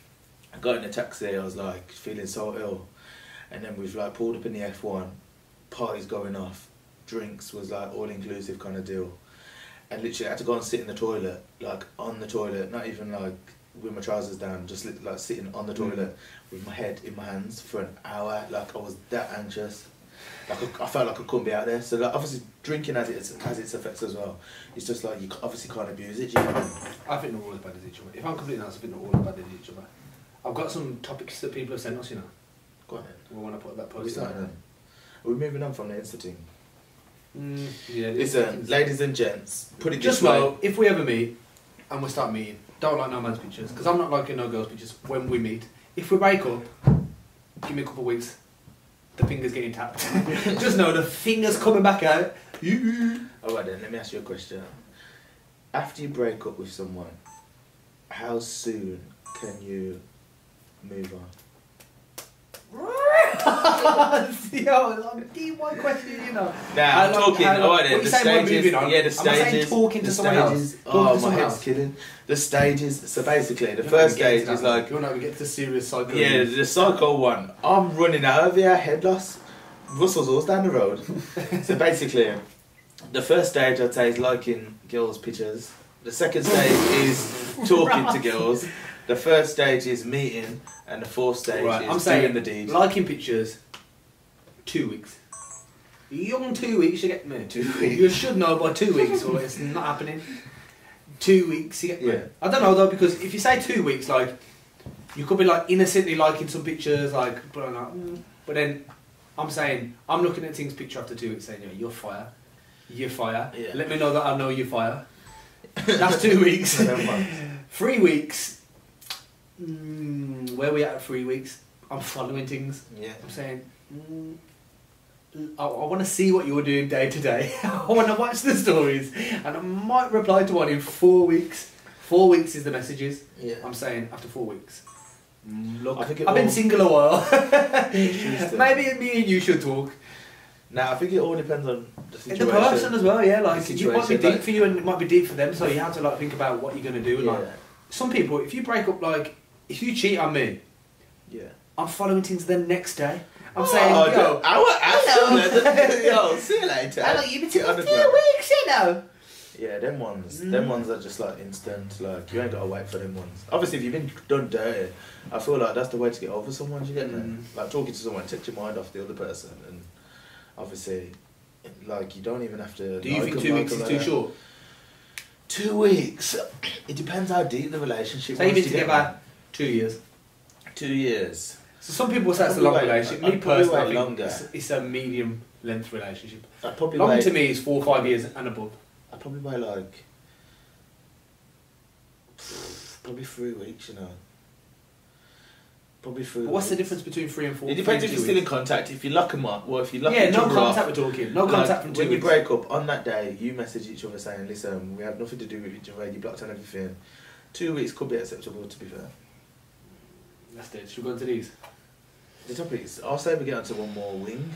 I got in a taxi. I was like feeling so ill, and then we've like pulled up in the F one, parties going off, drinks was like all inclusive kind of deal, and literally I had to go and sit in the toilet, like on the toilet, not even like with my trousers down, just like sitting on the Mm. toilet with my head in my hands for an hour. Like I was that anxious. Like I, I felt like I couldn't be out there. So like obviously drinking has its has its effects as well. It's just like you obviously can't abuse it. You know? I think they're all as bad as each other. If I'm completely honest, I think they're all as bad as each other. I've got some topics that people have sent us, you know. Go on then. We want to put that Are we post starting out. then? Are we moving on from the Insta thing? Mm, yeah, Listen, ladies and gents, put it Just this way. know, if we ever meet and we start meeting, don't like no man's pictures because I'm not liking no girls' pictures when we meet. If we break up, give me a couple of weeks. The finger's getting tapped. Just know the finger's coming back out. Alright then, let me ask you a question. After you break up with someone, how soon can you move on? Yo, I'm deep one question, you know. Nah, I'm talking. long- Alright then, the you saying we're stages. Yeah, the Am I saying stages. talking to someone else? Oh, my someone head's else? killing. The stages. So basically, the You're first stage is like You're not going to get to the serious side. of Yeah, the psycho one. I'm running out of here, head loss. Russell's all down the road. so basically, the first stage I'd say is liking girls' pictures. The second stage is talking to girls. The first stage is meeting, and the fourth stage Right, is I'm saying doing the deed. liking pictures, two weeks. Young two weeks, you get me. Two weeks. You should know by two weeks, or it's not happening. Two weeks, you get me. Yeah. I don't know though, because if you say two weeks, like you could be like innocently liking some pictures, like, but, like, mm. but then I'm saying I'm looking at things picture after two weeks, saying, "Yeah, you're fire, you're fire." Yeah. Let me know that I know you're fire. That's two weeks. Three weeks. Mm, where we at? Three weeks. I'm following things. Yeah. I'm saying. Mm, I, I want to see what you're doing day to day. I want to watch the stories, and I might reply to one in four weeks. Four weeks is the messages. Yeah. I'm saying after four weeks. Look, I think I've been single a while. Maybe me and you should talk. Now I think it all depends on the situation. the person as well, yeah. Like it might be deep like- for you, and it might be deep for them. So you have to like think about what you're gonna do. Yeah. like some people, if you break up, like if you cheat on me, Yeah. I'm following things the next day. I'm Oh, saying, yo, I wa- I hello. feel that. Yo, see you later. hello, you've been Get on taking the a ground. few weeks, you know. Yeah, them ones. Mm. Them ones are just like instant. Like you ain't gotta wait for them ones. Obviously, if you've been done dirty, I feel like that's the way to get over someone. You get? Mm. Like talking to someone, take your mind off the other person, and obviously, like you don't even have to. Do you think two weeks is too short? Two weeks. It depends how deep the relationship. Say you've been get together two years. Two years. So some people say it's a long wait- relationship. I'd Me personally, I think longer. it's, it's a medium length relationship. Probably Long wait. to me is four or five years and above. I'd probably wait like probably three weeks. You know. Probably three. But what's the difference between three and four? It depends if you're still in contact. If you lock them up, or if you lock Yeah, no contact. up, We're talking. No like, contact from two When you break up on that day, you message each other saying, "Listen, we have nothing to do with each other. You blocked on everything." Two weeks could be acceptable, to be fair. Let's do it. Should we go into these? The topic is. I'll say we get onto one more wing.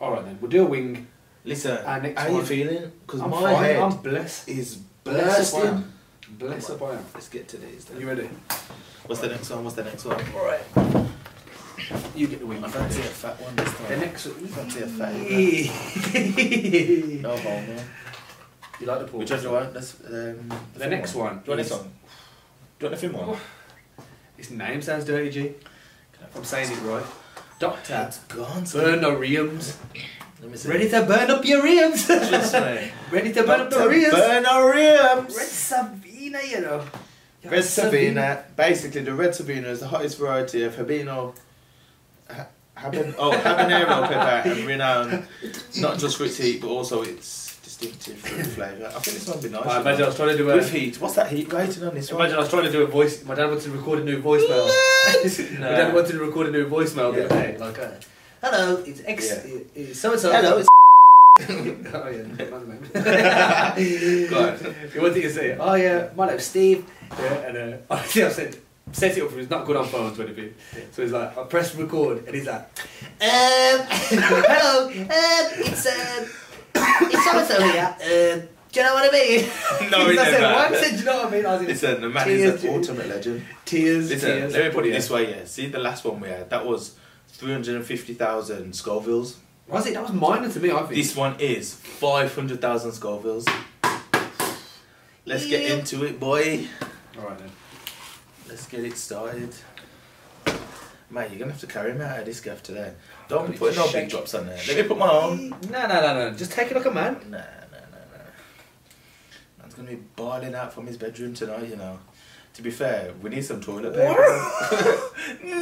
All right then. We'll do a wing. Listen, Our next how you one. feeling? Because I'm my fine. head I'm blessed. is Blessed I bursting. am. Blessed up I am. Let's get to these. Then. you ready? What's the next one? What's the next one? All right. You get the wing. I fancy a fat one this time. The next one. Fancy a fat one. you No bone, man. like the pool? Which one do you want? Let's, um, The thin next one Do you want is- this one? Do you want the thin one? His name sounds dirty, G. I'm saying it right. Doctor It's gone. son. Burnorium's. Let me see. Ready to burn up your rims. Just. Ready to burn up the Dr. rims. Burnorium's. Red Savina, you know. Red Savina. Basically, the Red Savina is the hottest variety of Habano. Ha- Haban- oh, habanero pepper and renowned not just for its heat but also its distinctive flavour. I think this one would be nice. I you imagine I was trying to do a. With heat. What's that heat rating on this one? Imagine I was trying to do a voice. My dad wanted to record a new voicemail. My dad Nah. wanted to record a new voicemail the Yeah. other day. Like, uh, hello, it's X. Yeah. It's so and so. Hello, it's oh yeah, my name. Go on. You wanted to say, oh yeah, my name's Steve. Yeah, and uh, I said, set it up for him. Not good on phones or anything. So he's like, I press record, and he's like, um, hello, um, it's um, it's so and so here. Um, do you know what I mean? No, he I said, never. why I said, do you know what I mean? I was in Listen, the man Tears, is an ultimate legend. tears, Listen, tears. let me put it this way, yeah. See the last one we had? That was 350,000 Scovilles. Was it? That was minor to me. I think. This one is 500,000 Scovilles. Let's get into it, boy. All right then. Let's get it started. Mate, you're gonna have to carry me out of this gaff today. Don't be putting no big drops on there. Let me put my own. No, no, no, no. Just take it like a man. Nah, nah, nah, nah. Man's gonna be bawling out from his bedroom tonight, you know. To be fair, we need some toilet paper. nah,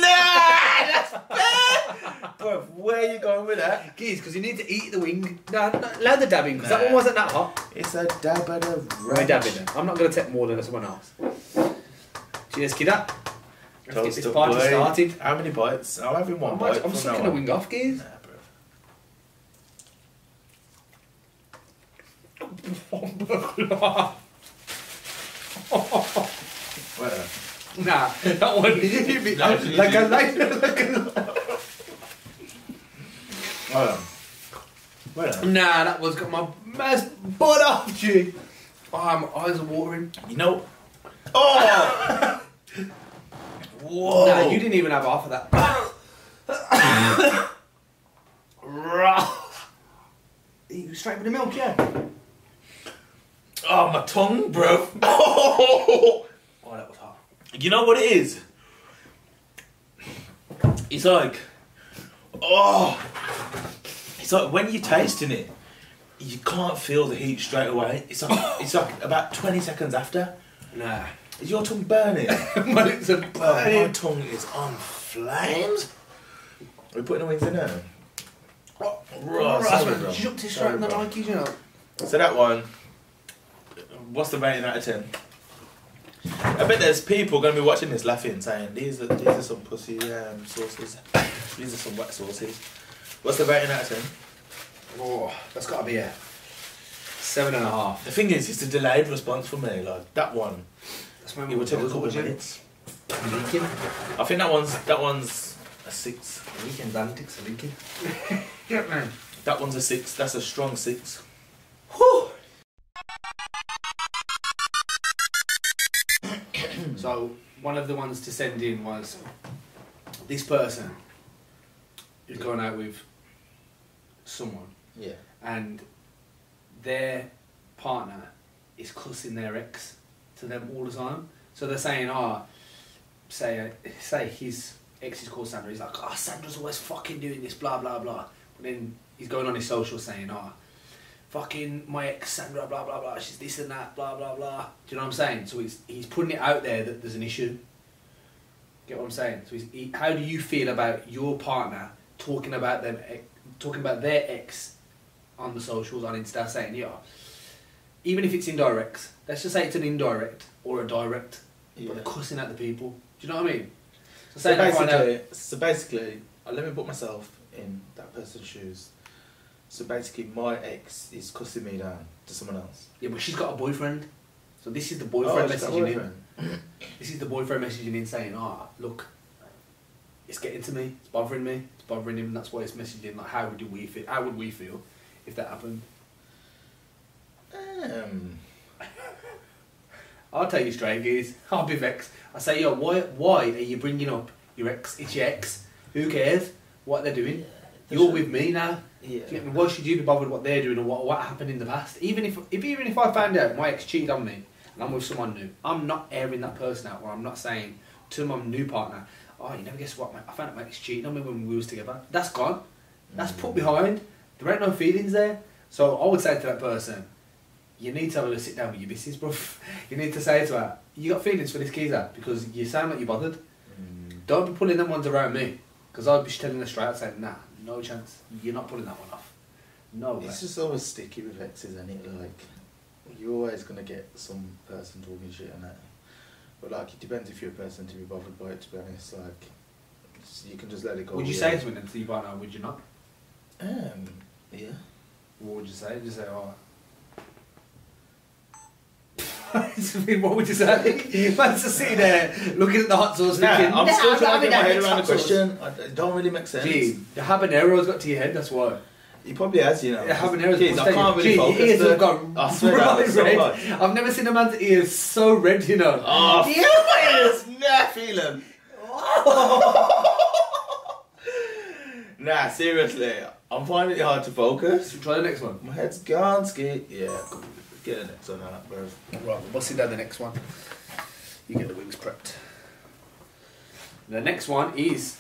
that's fair. Bro, where are you going with that? Geez, because you need to eat the wing. No, no allow the dabbing, because that one wasn't that hot. It's a dab and a Let me ranch. dab it. I'm not going to take more than someone else. Cheers, kidda. Let's get Toast this party boy. started. How many bites? I'm having one I'm, bite. I'm just going to wing off, geez. Nah, nah, that one. No, like a like, like a Hold on. Whatever. Nah, that one's got my man's butt off, G. Oh, my eyes are watering. You know. Oh! Whoa! Nah, you didn't even have half of that. you straight with the milk, yeah? Oh, my tongue, bro. Oh! That was hot. You know what it is? It's like, oh, it's like when you're tasting it, you can't feel the heat straight away. It's like it's like about twenty seconds after. Nah. Is your tongue burning? my lips are burning. my tongue is on flames. Are we putting the wings in there? Oh, Right, right. Jumped it straight in the bro. You know. So that one, what's the rating out of ten? I bet there's people gonna be watching this laughing, saying these are these are some pussy um, sauces. These are some wet sauces. What's the rating out of ten? Oh, that's got to be a seven and a half. The thing is, it's a delayed response for me. Like that one, That's it would take a couple of minutes. Leaking. I think that one's that one's a six. Leaking antics are leaking. yeah, man. That one's a six. That's a strong six. Whew. so one of the ones to send in was this person is going out with someone Yeah. and their partner is cussing their ex to them all the time. So they're saying, oh, say say his ex is called Sandra. He's like, oh, Sandra's always fucking doing this, blah blah blah. But then he's going on his social saying, oh, fucking my ex Sandra, blah blah blah. She's this and that, blah blah blah. Do you know what I'm saying? So he's he's putting it out there that there's an issue. Get what I'm saying? So he, how do you feel about your partner talking about them, eh, talking about their ex on the socials on Insta, saying yeah, even if it's indirect, let's just say it's an indirect or a direct, Yeah. but they're cussing at the people. Do you know what I mean? So, So say they find basically, so basically, uh, let me put myself in that person's shoes. So basically, my ex is cussing me down to someone else. yeah, but she's got a boyfriend. So this is the Oh, boyfriend a messaging in. boyfriend. This is the boyfriend messaging in saying, "Ah, look, it's getting to me. It's bothering me. It's bothering him. And that's why he's messaging like, how would we feel? How would we feel if that happened? Um, I'll tell you straight, guys. I'll be vexed. I say, yo, why, why are you bringing up your ex? It's your ex. Who cares what they're doing? You're with me now. yeah. You? Why should you be bothered what they're doing or what, what happened in the past? Even if, if even if I found out my ex cheated on me and I'm with someone new, I'm not airing that person out, or I'm not saying to my new partner, "Oh, you never guess what? Mate, I found out my ex cheated on me when we was together." That's gone. That's put mm. behind. There ain't no feelings there. So I would say to that person, you need to have a little sit down with your missus, bro. you need to say to her, you got feelings for this geezer because you sound like you're bothered. Mm. Don't be pulling them ones around me. Because I'd be telling her straight out saying, nah, no chance. You're not pulling that one off. No way. It's just always sticky with exes, isn't it? Like, you're always gonna get some person talking shit on that. But like, it depends if you're a person to be bothered by it. To be honest, like, you can just let it go. Would you say something to your partner, would you not? Um, yeah. What would you say? Just say, oh. what would you say? Man's just sitting there looking at the hot sauce Nah, thinking, I'm still "Nah, trying to get my head around the question. I- It don't really make sense. Gee, the habanero's got to your head, that's why. He probably has, you know. The habanero's Kids, I can't really Gee, focus. Your ears there. have gone I swear that bright so red. much. I've never seen a man's ears so red, you know. Oh, Yeah. my ears! Nah, feel 'em. Nah, seriously, I'm finding it hard to focus. Try the next one. My head's gone, ski. Yeah, get the next one out, bro. Right, we'll sit down the next one. You get the wings prepped. The next one is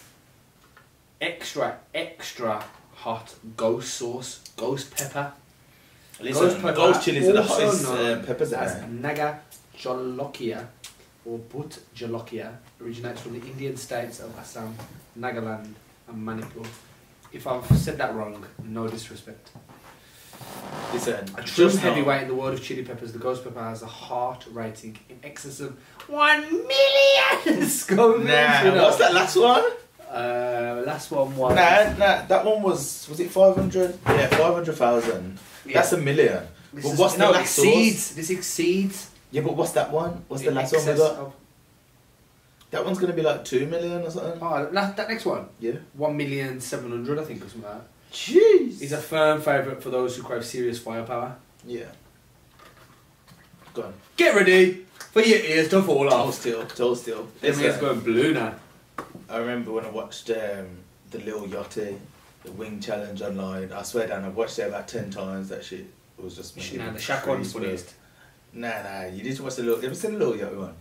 extra, extra hot ghost sauce, ghost pepper. Listen, pepper, ghost chilies are the hottest uh, peppers as there. Naga Jolokia or Bhut Jolokia originates from the Indian states of Assam, Nagaland, and Manipur. If I've said that wrong, no disrespect. Listen, A true just know- heavyweight in the world of chili peppers, the ghost pepper has a heart rating in excess of 1 million Scovilles. Nah, you know. what's that last one? Uh, last one was. Nah, nah, that one was was it five hundred? Yeah, five hundred thousand. Yeah. That's a million. This but is- what's the no, last exceeds. sauce? This exceeds. Yeah, but what's that one? What's the in last one we got? of- That one's gonna be like two million or something. Oh, that, that next one. Yeah. One million seven hundred, I think, or something like that. Jeez. He's a firm favourite for those who crave serious firepower. Yeah. Go on. Get ready for your ears to fall Toe off. still, toe still. Them ears going blue now. I remember when I watched um, the Lil Yachty, the Wing Challenge online. I swear down, I've watched it about ten times. That shit was just. making Nah, me the Shaq one's crazy. funniest. Nah, nah. You need to watch the Lil. You ever seen the Lil Yachty one?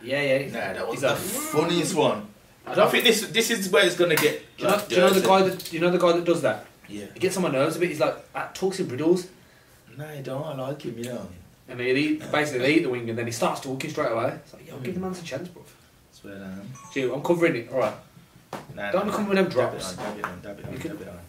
Yeah, yeah. Nah, that was He's the like, funniest one. I don't think this this is where it's gonna get. Do you, know, like, do you know the guy that you know the guy that does that? Yeah. He gets on my nerves a bit. He's like uh, talks in riddles, No, I don't. I like him. You know. and they eat basically they eat the wing, and then he starts talking straight away. It's like, yo, I'll give the man a chance, bro. Swear down. Gee, I'm covering it. All right. Nah, Don't nah, come with them dab drops. It on, dab it on, dab it on, can- dab it on.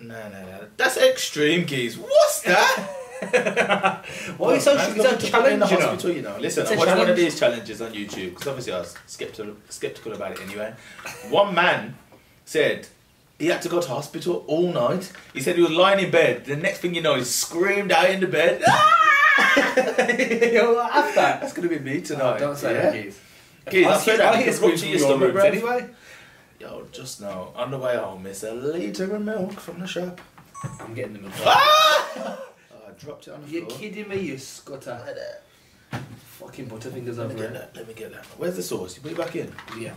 Nah, nah, nah. That's extreme, geez. What's that? Why are you so Man's it's looking a me in the hospital, you know. Listen, I watched one of these challenges on YouTube because obviously I was skeptical, skeptical about it anyway. One man said he had to go to hospital all night. He said he was lying in bed. The next thing you know, he screamed out in the bed. Yo, after. That's gonna be me tonight. No, don't say yeah? that, Keith. Keith, I hear, that I you hear screams from your stomach, rooms anyway. Yo, just now, on the way home, it's a litre of milk from the shop. I'm getting the milk. Ah! I dropped it on the You're floor. kidding me, you scutter. Like that. Fucking butterfingers Let me over it. that. Let me get that. Where's the sauce? You put it back in. Yeah.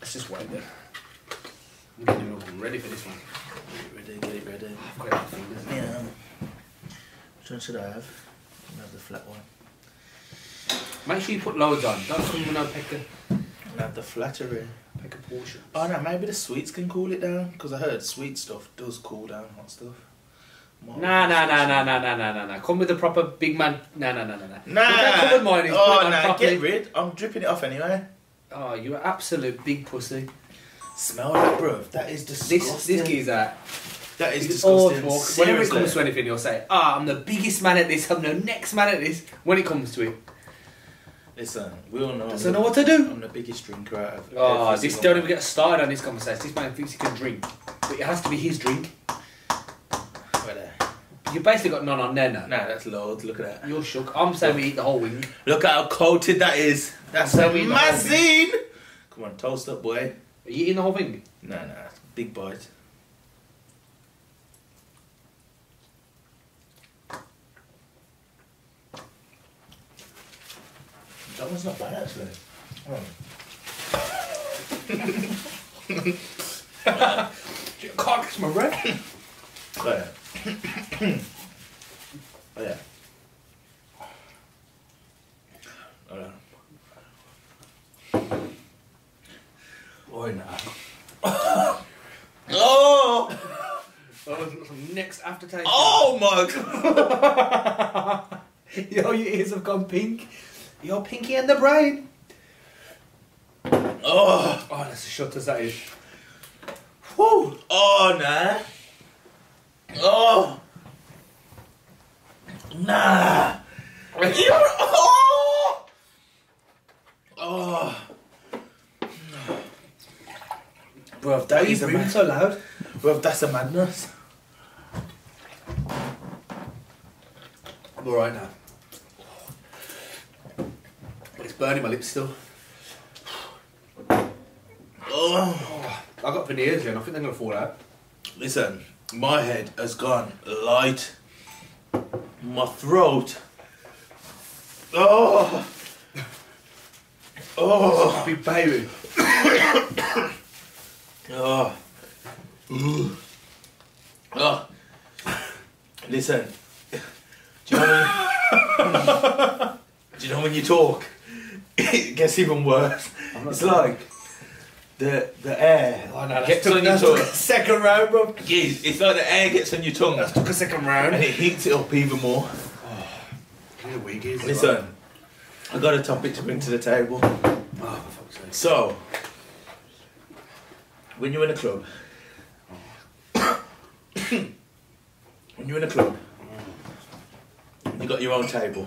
Let's just wait there. I'm getting the milk ready for this one. Get it ready. Get it ready. I've got it fingers. Yeah. Which one should I have? I have the flat one. Make sure you put loads on. Don't come with no pecker, I have the flattery. pecker portions. Oh no, maybe the sweets can cool it down because I heard sweet stuff does cool down hot stuff. Nah, nah, nah, nah, nah, nah, nah, nah, nah. Come with a proper big man. Nah, nah, nah, nah, nah. Nah. You can't come with mine. He's oh put it on nah, properly. get rid. I'm dripping it off anyway. Oh, you're absolute big pussy. Smell that, bro. That is disgusting. this geezer. that is all disgusting. talk. Whenever it comes to anything, he'll say, "Ah, I'm the biggest man at this. I'm the next man at this." When it comes to it, Listen, we all know. doesn't I'm know the- what to do. I'm the biggest drinker out of. Oh, this don't even get started on this conversation. This man thinks he can drink, but it has to be his drink. Where there? You basically got none on there now. Nah, that's loads. Look at that. You're shook. I'm saying we eat the whole wing. Look at how coated that is. That's So we- amazing. Come on, toast up, boy. Are you eating the whole thing? Nah, nah, big bite. That one's not bad actually. Can't catch my breath. Oh yeah. oh yeah. Oh oh! Oh, some next aftertaste. Oh my god! Yo, your ears have gone pink. You're pinky in the brain. Oh! Oh, that's as shut as that is. Whew. Oh nah. Oh! Nah! Oh! Oh! Bruv, Why that you is a mad- so loud? Bruv, that's a madness. I'm alright now. It's burning my lips still. Oh. I got veneers here and I think they're gonna fall out. Listen, my head has gone light. My throat. Oh. Oh. Happy baby. Oh. Ooh. Oh. Listen. Do you know when, Do you know when you talk? It gets even worse. It's like the the air Oh no, that's gets took, on your that's took tongue. a second round, bro. Yeah, it's like the air gets on your tongue That's took a second round. and it heats it up even more. Oh, you're weak, is Listen, I got a topic to bring to the table. Oh, for fuck's sake. So, when you're in a club, when you're in a club, you got your own table.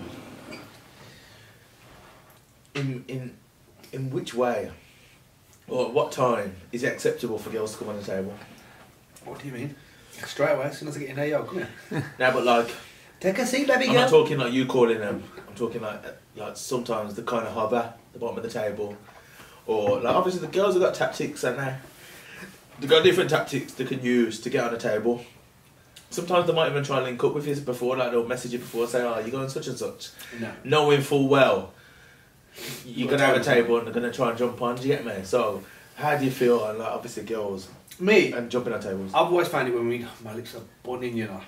In in in which way, or at what time is it acceptable for girls to come on the table? What do you mean? Straight away, as soon as I get in there, yo, come here. Now, but like, Take a seat, baby I'm not talking like you calling them. I'm talking like like sometimes the kind of hover at the bottom of the table, or like obviously the girls have got tactics and they they've got different tactics they can use to get on the table. Sometimes they might even try and link up with you before, like they'll message you before, say, "Oh, you're going such and such," No. knowing full well you're gonna have a table and they're gonna try and jump on. Do you get me? So, how do you feel on like obviously girls Me, and jumping on tables? I've always found it when we, my lips are burning, you know.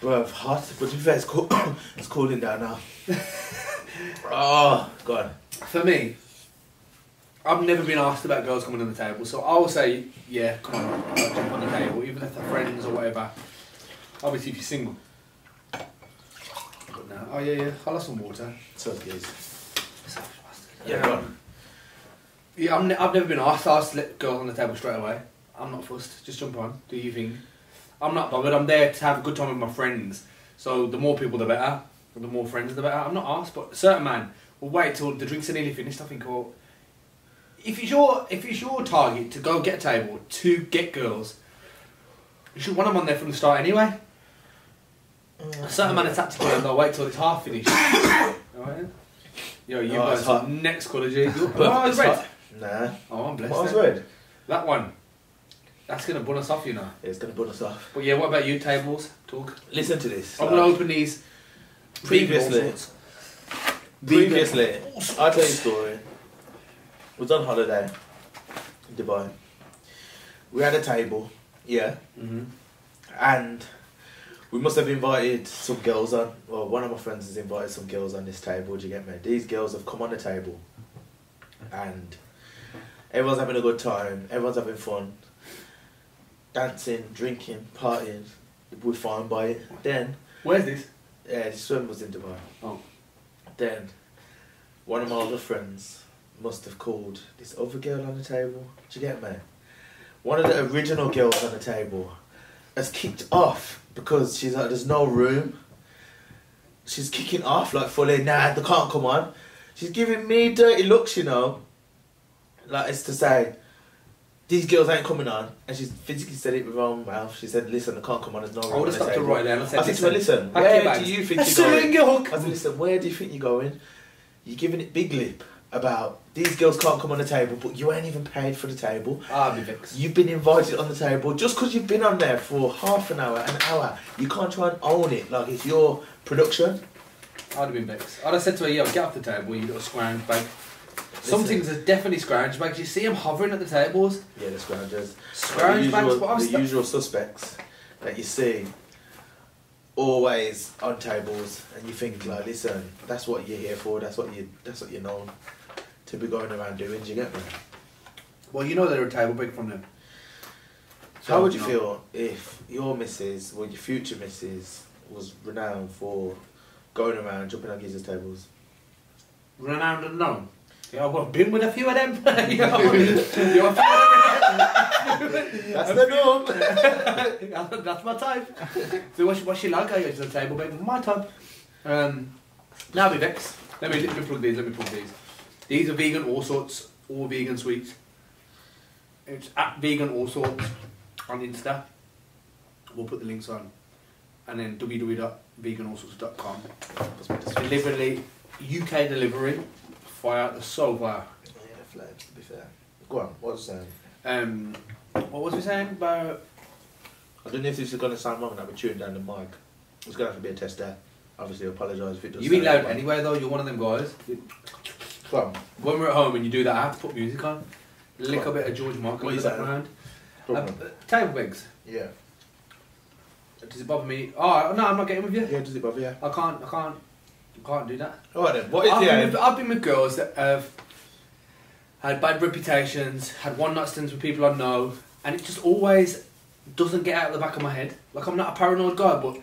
Bruv, hot, but to be fair, it's, cool. it's cooling down now. oh, God. For me, I've never been asked about girls coming on the table, so I will say, yeah, come on, I'll jump on the table, even if they're friends or whatever. Obviously, if you're single. But no, oh yeah, yeah, I'll have some water. So it is. Yeah, Yeah, I'm ne- I've never been asked. I just let girls on the table straight away. I'm not fussed. Just jump on. Do you think? I'm not bothered. I'm there to have a good time with my friends. So the more people, the better. The more friends, the better. I'm not asked, but a certain man will wait till the drinks are nearly finished. I think, or if it's your if it's your target to go get a table to get girls, you should want them on there from the start anyway. A certain man of tactical and they'll wait till it's half finished. Alright. Yo, you Oh, guys hot. next G. But Oh, it's red. Nah. Oh, I'm blessed. Was then. red? That one. That's gonna burn us off, you know. It's going to burn us off. But yeah, what about you, tables? Talk. Listen to this. I'm like, gonna open these. Previously-. Previously, I'll tell you a story. was on holiday in Dubai. We had a table, yeah, Mhm. and we must have invited some girls on. Well, one of my friends has invited some girls on this table. Do you get me? These girls have come on the table, and everyone's having a good time. Everyone's having fun, dancing, drinking, partying. We're fine by it. Then, Where's this? yeah, this one was in Dubai. Oh. Then, one of my other friends must have called this other girl on the table. Do you get me? One of the original girls on the table has kicked off because she's like, there's no room. She's kicking off like fully, nah, they can't come on. She's giving me dirty looks, you know. Like, it's to say, these girls ain't coming on, and she's physically said it with her own mouth. She said, "Listen, I can't come on. There's no I room would on have the stopped her right there I said, I said to her, "Listen, where do you think you're going?" I said, "Listen, where do you think you're going? You're giving it big lip about these girls can't come on the table, but you ain't even paid for the table. I'll be vexed. You've been invited on the table just because you've been on there for half an hour, an hour. You can't try and own it like it's your production." I'd have been vexed. I'd have said to her, yo, get off the table, you little scrounge bag. Some Listen. things are definitely scrounge bags. You see them hovering at the tables. Yeah, the scroungers. Scrounge bags, usual, was the usual suspects that you see always on tables, and you think like, listen, that's what you're here for. That's what you. That's what you're known to be going around doing. Do you get me? Well, you know they're a table break from them. So How would you know. feel if your missus, or your future missus, was renowned for going around jumping on geezers' tables? Renowned and known. Yeah, I've been with a few of them. you know, you know, a few of them. That's the norm. That's my type. So what's, what's she like? I go to the table, babe. My type. Um, now be vexed. Let me, let me plug these. Let me plug these. These are vegan all sorts, all vegan sweets. It's at vegan all sorts on Insta. We'll put the links on. And then www.veganallsorts.com. Deliberately, UK delivery. Fire the so far. Yeah, flames. To be fair. Go on. What was saying? Um, what was we saying about? I don't know if this is going to sound wrong, I'll be chewing down the mic. It's going to have to be a test there. Obviously, I apologise if it does. You sound loud anyway though. You're one of them guys. When we're at home and you do that, I have to put music on. Lick What? a bit of George Michael What in is the that? background. Uh, table legs. Yeah. Does it bother me? Oh no, I'm not getting with you. Yeah, does it bother you? I can't. I can't. I can't do that. Alright then, what is I've, the been aim? with, I've been with girls that have had bad reputations, had one night stands with people I know, and it just always doesn't get out of the back of my head. Like I'm not a paranoid guy, but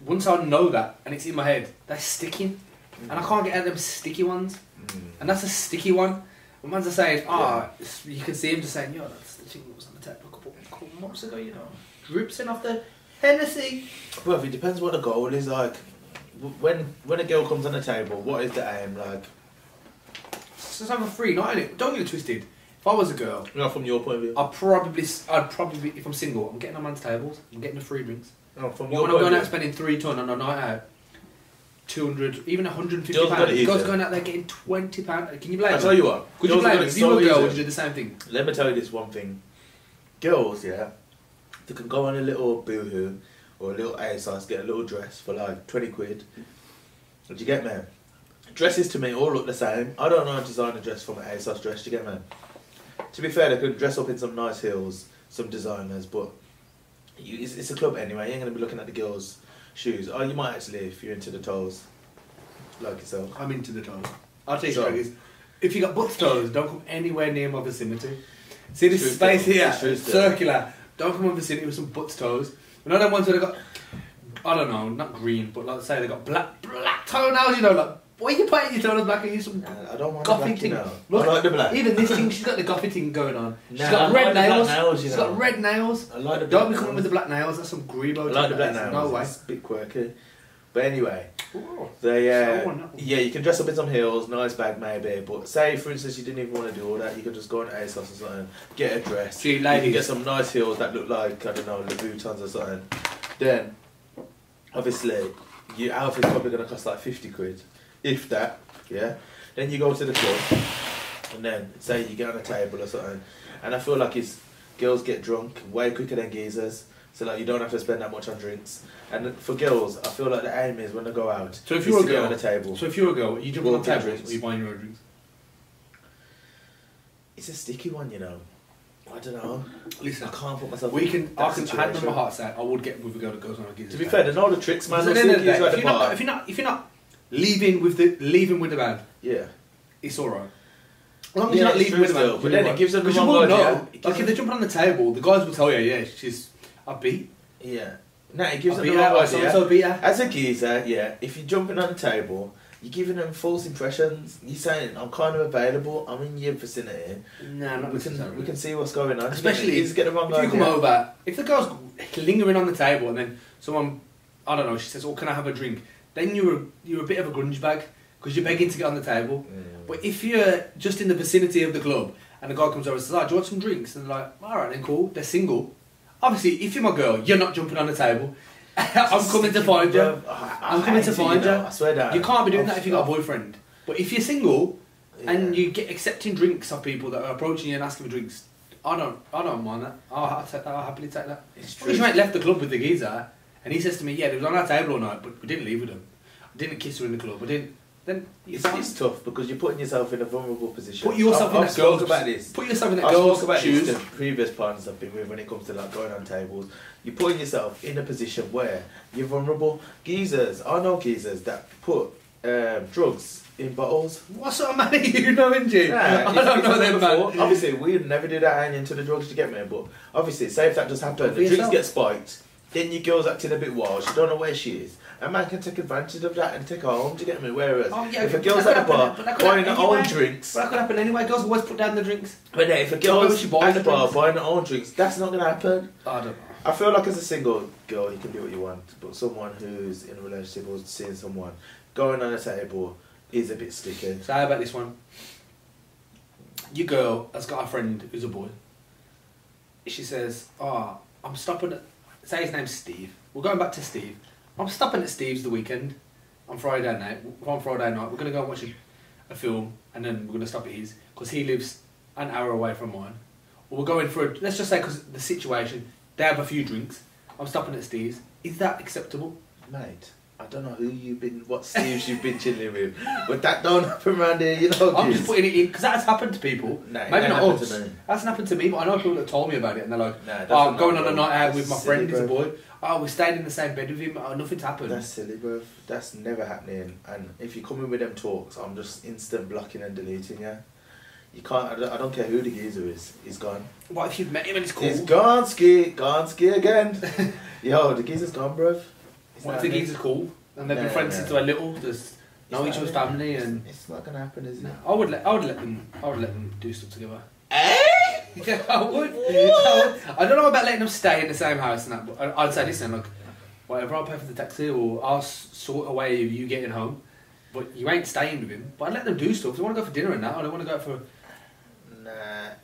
once I know that and it's in my head, they're sticking, and I can't get out of them sticky ones. Mm. And that's a sticky one. When man's are saying, ah, it's- you can see him just saying, yo, that's the thing that was on the table a couple, couple months ago, you know. Dripping off the Hennessy. Well, it depends what the goal is like. When when a girl comes on the table, what is the aim like? Just have a free night in it. Don't get it twisted. If I was a girl, You know, from your point of view. I'd probably, I'd probably, if I'm single, I'm getting on man's tables. I'm getting the free drinks. No, from When your I'm going out spending three ton on a night out, 200, even 150 Girls got pounds. easy. Going out there getting 20 pounds. Can you blame I them? tell you what. Could you girls blame got them? it If you so girl, would you do the same thing? Let me tell you this one thing. Girls, yeah, they can go on a little boohoo or a little ASOS, get a little dress for like 20 quid. Did you get me? Dresses to me all look the same. I don't know how to design a dress from an ASOS dress, do you get me? To be fair, they could dress up in some nice heels, some designers, but you, it's, it's a club anyway. You ain't going to be looking at the girls' shoes. Oh, you might actually if you're into the toes, like yourself. I'm into the toes. I'll tell you So- is if you got butt toes, don't come anywhere near my vicinity. See this space here, It's true still. circular. Don't come in vicinity with some butt toes. You know them ones where they got, I don't know, not green, but like I say they got black black toenails. You know, like why are you painting your toenails black? Are you some Nah, I don't want gothy the black, thing? you know. Look, I like the black. Even this thing, she's got the gothy thing going on. She's Nah, got I like red the black nails. nails, you She's know. got red nails. I like the black Don't be coming nails. with the black nails. That's some grebo. I like the black nails. nails. No way. It's a bit quirky. But anyway, Ooh. they uh, So on that one. yeah, you can dress up in some heels, nice bag maybe. But say for instance you didn't even want to do all that, you could just go on ASOS or something, get a dress. See, You can ladies. get some nice heels that look like I don't know, Louboutins or something. Then, obviously, your outfit's probably gonna cost like fifty quid, if that. Yeah. Then you go to the club, and then say you get on a table or something, and I feel like it's girls get drunk way quicker than geezers. So like you don't have to spend that much on drinks. And for girls, I feel like the aim is when they go out. So if you're a girl- on the table, So if you're a girl, you jump Well, on tables, drinks. or you buying your own drinks. it's a sticky one, you know. I don't know. Listen, I can't put myself. We can. I can. Hand on my heart say I would get with a girl that goes on a geezer. To be fair, they know the tricks, man. at They'll the end of see the geezer day, at if you're, not, if you're not, if you're not leaving with the leaving with the band, Yeah. it's all right. As long as you're not leaving true with the still, band, but then it gives them the because you wrong will idea. know. It Like gives if them- they jump on the table, the guys will tell you, yeah, she's a beat. Yeah. No, it gives I them beat the her, wrong or so idea. so beat her. As a geezer, yeah, if you're jumping on the table, you're giving them false impressions. You're saying, I'm kind of available, I'm in your vicinity. Nah, not we, can, necessarily. we can see what's going on. Especially you get the wrong if you idea. come over, if the girl's lingering on the table and then someone, I don't know, she says, "Oh, can I have a drink?" Then you're a, you're a bit of a grunge bag because you're begging to get on the table. But if you're just in the vicinity of the club and the guy comes over and says, "Oh, do you want some drinks?" And they're like, "All right, then cool." They're single. Obviously, if you're my girl, you're not jumping on the table. I'm coming to find you. Bruv, I- I I'm coming to find know, you. I swear down. You can't be doing that if you've got a boyfriend. But if you're single and you get accepting drinks of people that are approaching you and asking for drinks, I don't, I don't mind that. I'll, I'll. I'll happily take that. It's Because true. you ain't left the club with the geezer, and he says to me, "Yeah, they was on our table all night, but we didn't leave with them. I didn't kiss her in the club. I didn't." Then It's, it's tough because you're putting yourself in a vulnerable position. put yourself I've, in I've that girl's about this. Put yourself in that I've girl's about shoes. this to previous partners I've been with when it comes to like going on tables. You're putting yourself in a position where you're vulnerable. Geezers, I know geezers that put um, drugs in bottles. What sort of man are you knowing, Jim? Nah, I don't know them, before. man. Obviously, we'd never do that hanging into the drugs to get me, but obviously, say if that does happen, the drinks yourself. get spiked, then your girl's acting a bit wild, she don't know where she is. A man can take advantage of that and take her home to get me. Whereas, Oh, yeah, if a girl's at the bar happen- but that could buying her own drinks, But that could happen anyway. Girls always put down the drinks. but then if a girl's at the bar buying her own drinks, that's not going to happen. I don't know. I feel like as a single girl, you can do what you want, but someone who's in a relationship or seeing someone going on a table is a bit sticky. So how about this one? Your girl has got a friend who's a boy. She says, "Oh, I'm stopping at." Say his name's Steve. We're going back to Steve. I'm stopping at Steve's the weekend on Friday night. On Friday night, we're gonna go and watch a, a film, and then we're gonna stop at his because he lives an hour away from mine. Or we're going for a, let's just say because the situation, they have a few drinks. I'm stopping at Steve's. Is that acceptable? Mate, I don't know who you've been, what Steves you've been chilling with, but that don't happen around here, you know. I'm just putting it in because that has happened to people. It Maybe not us. Hasn't happened to me, but I know people that told me about it, and they're like, that's "Oh, I'm going no, on a night out with my friend. He's a boy. Oh, we're staying in the same bed with him. Oh, nothing's happened." That's silly, bro. That's never happening. And if you come in with them talks, I'm just instant blocking and deleting you. You can't. I don't, I don't care who the geezer is. He's gone. what if you've met him and it's cool? He's gone ski. Gone ski again. Yo, the geezer's gone, bro. What if the geezer's cool and they've been Nah, friends since they were little? Just know each other's family and. It's not gonna happen, is it? No, I would let I would let them I would let them do stuff together. Eh? Yeah, I would. I would. I don't know about letting them stay in the same house and that, but I- I'd say listen, look, whatever I'll pay for the taxi or I'll sort a way of you getting home, but you ain't staying with him. But I'd let them do stuff. If they want to go for dinner and that, I don't want to go for. Nah.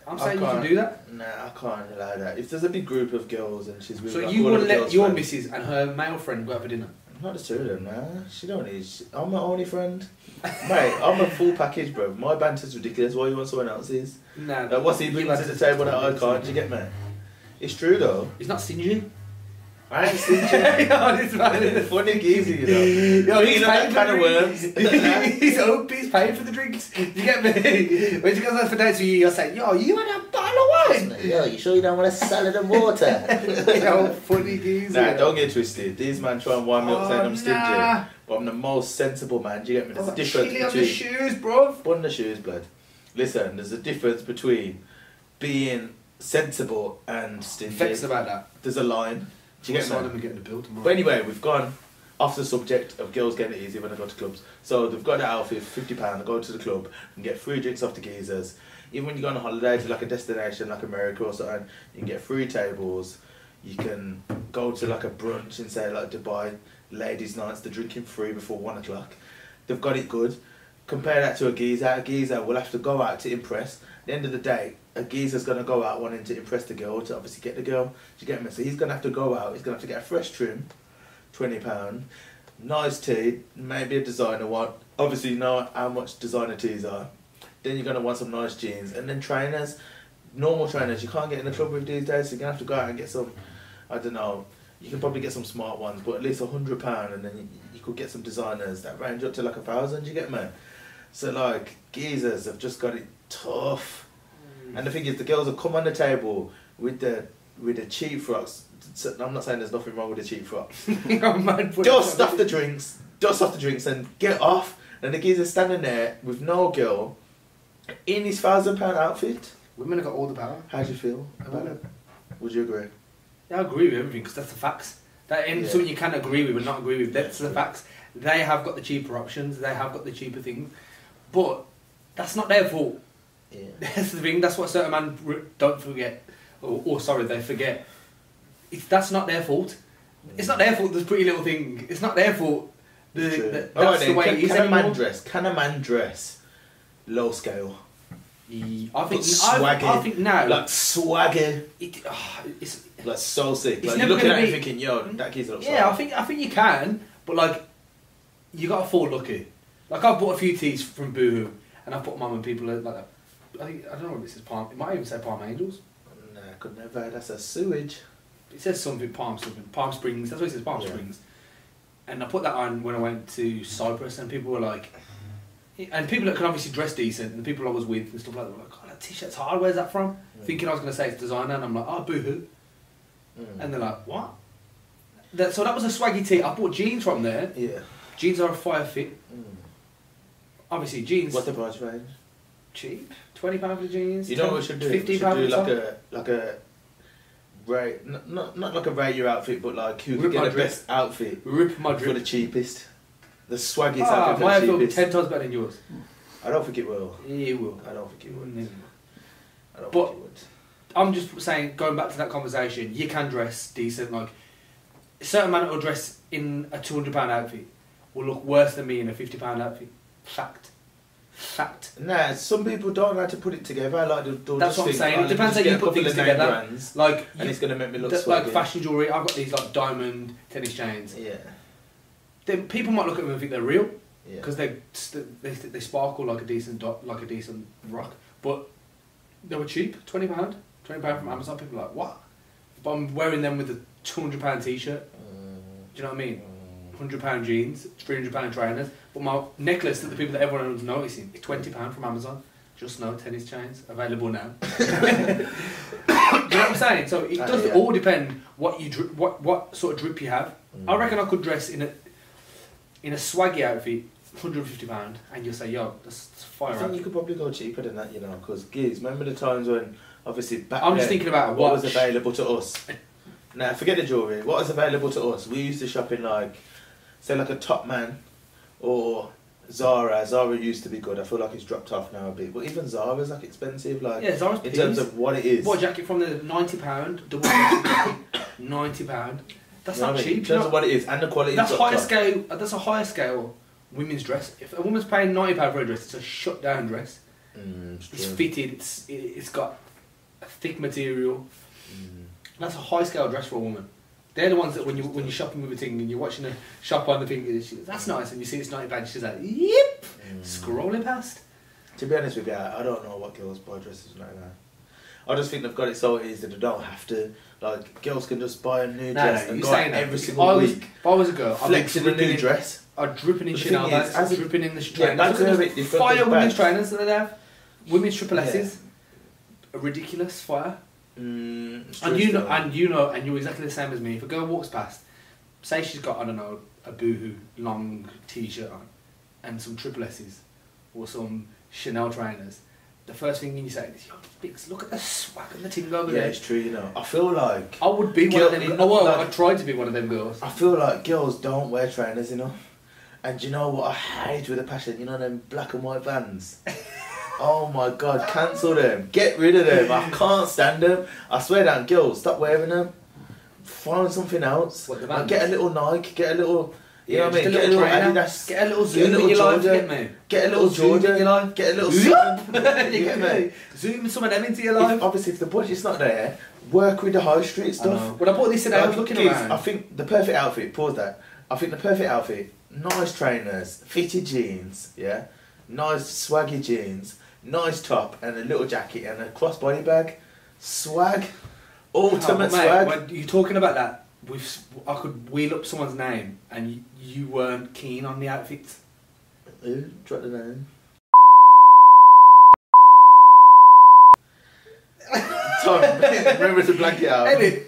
I'm saying you can do that. Nah, I can't allow that. If there's a big group of girls and she's with So like, you wouldn't let your friends- missus and her male friend go out for dinner? Not the two of them, nah. She don't need. She, I'm my only friend. Mate, I'm a full package, bro. My banter's ridiculous. Why you want someone else's? Nah. Like, what's he bringing to the table that I can't? Do you get me? It's true though. He's not stingy. I ain't seen no, this man is Funny geezer, you know. Yo, you he's know that paying kind for of the worms. he's hope he's paying for the drinks. You get me? When she goes out for dates with you, you're saying, yo, you want a bottle of wine? Yo, you sure you don't want a salad and water? yo, funny geezer. nah, don't get twisted. These man try and wind me up saying I'm oh, stingy. Oh, nah. But I'm the most sensible man. Do you get me? There's a Oh, difference chili on the shoes, bro. Bun the shoes, blood. Listen, there's a difference between being sensible and stingy. Vexed about that. There's a line. Do you get Sign me? them and getting the bill tomorrow. But anyway, we've gone off the subject of girls getting it easy when they go to clubs. So they've got that outfit for fifty pound. They go to the club and get free drinks off the geezers. Even when you go on a holiday to like a destination like America or something, you can get free tables. You can go to like a brunch and say like Dubai, ladies' nights. They're drinking free before one o'clock. They've got it good. Compare that to a geezer. A geezer will have to go out to impress. At the end of the day, a geezer's gonna go out wanting to impress the girl to obviously get the girl. Do you get me? So he's gonna have to go out. He's gonna have to get a fresh trim, twenty pound, nice tee, maybe a designer one. Obviously, you know how much designer tees are. Then you're gonna want some nice jeans, and then trainers, normal trainers. You can't get in the club with these days. So you're gonna have to go out and get some. I don't know. You can probably get some smart ones, but at least a hundred pound, and then you, you could get some designers that range up to like a thousand. You get me? So like geezers have just got it tough. And the thing is, the girls will come on the table with the with the cheap frocks. I'm not saying there's nothing wrong with the cheap frocks. man, put Dust off the drinks, dust off the drinks, and get off. And the geezer's standing there with no girl in his thousand pound outfit. Women have got all the power. How do you feel about it? Would you agree? Yeah, I agree with everything because that's the facts. That ain't Yeah. something you can agree with and not agree with. That's the facts. They have got the cheaper options. They have got the cheaper things, but that's not their fault. Yeah. That's the thing. That's what certain men don't forget. Or, or sorry, they forget. It's, that's not their fault. It's not their fault. This pretty little thing. It's not their fault. The, True. the, that's Alright the then, way can, it is can a man anymore. dress? Can a man dress low scale? Ye- I think But I. I think now Like swagger, it, ah, it's like so sick. It's Like never you're looking gonna at it be- thinking, yo, that kid's looks yeah. I think I think you can, but like you got to fall lucky. Like I've bought a few tees from Boohoo, and I've put mum and people like that. I think I don't know what this is. Palm. It might even say Palm Angels. Nah, couldn't have never. That's a sewage. It says something Palm something Palm Springs. That's what it says Palm Yeah. Springs. And I put that on when I went to Cyprus, and people were like, and people that can obviously dress decent, and the people I was with and stuff like that were like, "Oh, that t-shirt's hard. Where's that from?" Thinking I was going to say it's designer, and I'm like, "Oh, Boohoo," Mm. and they're like, "What?" That, so that was a swaggy tee. I bought jeans from there. yeah. Jeans are a fire fit. Mm. Obviously, jeans What's the price range? Cheap. Twenty pound for the jeans. You know 10 what we should do? We Fifteen should do like top. a like a rate, not, not not like a rate your outfit, but like who Rip can get my the drip. best outfit Rip my for the cheapest, the swaggiest Ah, outfit my the outfit cheapest. ten times better than yours. I don't think it will. You will. I don't think it would. Mm. I don't But- think it would. I'm just saying, going back to that conversation, you can dress decent. Like a certain man that will dress in a two hundred pound outfit will look worse than me in a fifty pound outfit. Fact. Fact. Nah, some people don't know how to put it together. Like they'll, they'll That's just what I'm think, saying. "Oh, It depends just how you put things together. brands, Like and you, it's gonna make me look th- swaggy. like fashion jewelry. I've got these like diamond tennis chains. Yeah, Then people might look at them and think they're real. yeah. because they, they they sparkle like a decent do- like a decent rock, but they were cheap, twenty pound, twenty pound from Amazon. People are like what? But I'm wearing them with a two hundred pound t-shirt. Mm, Do you know what I mean? mm. Hundred pound jeans, three hundred pound trainers. But my necklace that the people that everyone was noticing is twenty pound from Amazon. Just no tennis chains available now. You know what I'm saying? So it Uh, does yeah. all depend what you what what sort of drip you have. I Mm. reckon I could dress in a in a swaggy outfit, hundred and fifty pound, and you'll say, "Yo, that's, that's I think outfit." you could probably go cheaper than that, you know, because gigs. Remember the times when, obviously, back I'm just then, thinking about what was available to us. Now, forget the jewelry. What was available to us? We used to shop in like, say, like a Top Man, or Zara. Zara used to be good. I feel like it's dropped off now a bit. But even Zara's like expensive, like Yeah, Zara's in terms of what it is. Bought a jacket from the ninety pound, double jacket, ninety pound. That's You know not I mean? cheap. In you terms know? of what it is and the quality. that's higher off. scale. That's a higher scale women's dress. If a woman's paying ninety pound for a dress, it's a shut down dress. Mm, it's It's fitted. It's it, it's got a thick material. Mm. That's a high scale dress for a woman. They're the ones that when you when you're shopping with a thing and you're watching a shop on the thing, goes, that's nice, and you see it's ninety pound, she's like, yep, Mm. scrolling past. To be honest with you, I don't know what girls buy dresses like that. I just think they've got it so easy that they don't have to. Like, girls can just buy a new No, dress no, and go out every If single I was, week, If I was a girl, flexing a new in- dress. I'd dripping in Chanel bags, as dripping in the Yeah, trainers. bags Look a the bit different Fire women's bags. trainers that they have. Women's triple S's. Yeah. A ridiculous fire. Mm, And you know, still. and you know, and you're exactly the same as me. If a girl walks past, say she's got I don't know a boohoo long t-shirt on, and some triple S's, or some Chanel trainers, the first thing you say is, "Yo, Biggs, look at the swag and the ting over yeah, there." it's true. You know, I feel like I would be one Girl- of them. it- Oh, well, like- I tried to be one of them girls. I feel like girls don't wear trainers enough. And you know what I hate with a passion? You know them black and white vans. oh my god, cancel them. Get rid of them. I can't stand them. I swear down, girls, stop wearing them. Find something else. What, the Like, get a little Nike. Get a little. You know what I mean? Get a little Adidas. Get a little Get a zoom little in your life, Jordan. get me. Get a little zoom in your life. Get a little Zoom. you get me? Zoom some of them into your life. If, obviously, if the budget's not there, work with the high street stuff. When I bought this today, I was looking kids, around. I think the perfect outfit. Pause that. I think the perfect outfit. Nice trainers, fitted jeans, yeah, nice swaggy jeans, nice top, and a little jacket and a crossbody bag. Swag, ultimate Oh, mate, swag. When you're talking about that, with I could wheel up someone's name and you, you weren't keen on the outfit. Who? Drop the name. Tom, remember to blank it out. Ellie,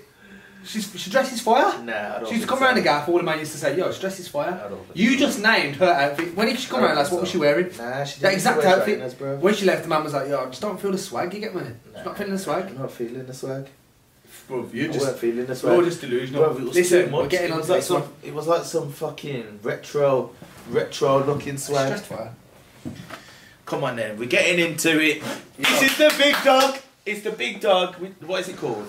she's, she dresses fire. Nah, I don't. She's come so. around the gaff, all the man used to say, yo, she dresses fire. I don't think You so. just named her outfit. When did she come I don't around, that's think what was she wearing? Nah, she That didn't exact wear outfit. trainers, bro. When she left, the man was like, yo, I just don't feel the swag, you get me? She's Nah. not feeling the swag. I'm not feeling the swag. Bro, I you weren't just, feeling the swag. you're just delusional. Bro, it was Listen, too much. we're getting it on like some. It was like some fucking retro, retro looking She swag. dressed fire. Come on then, we're getting into it. This is the big dog. It's the big dog. What is it called?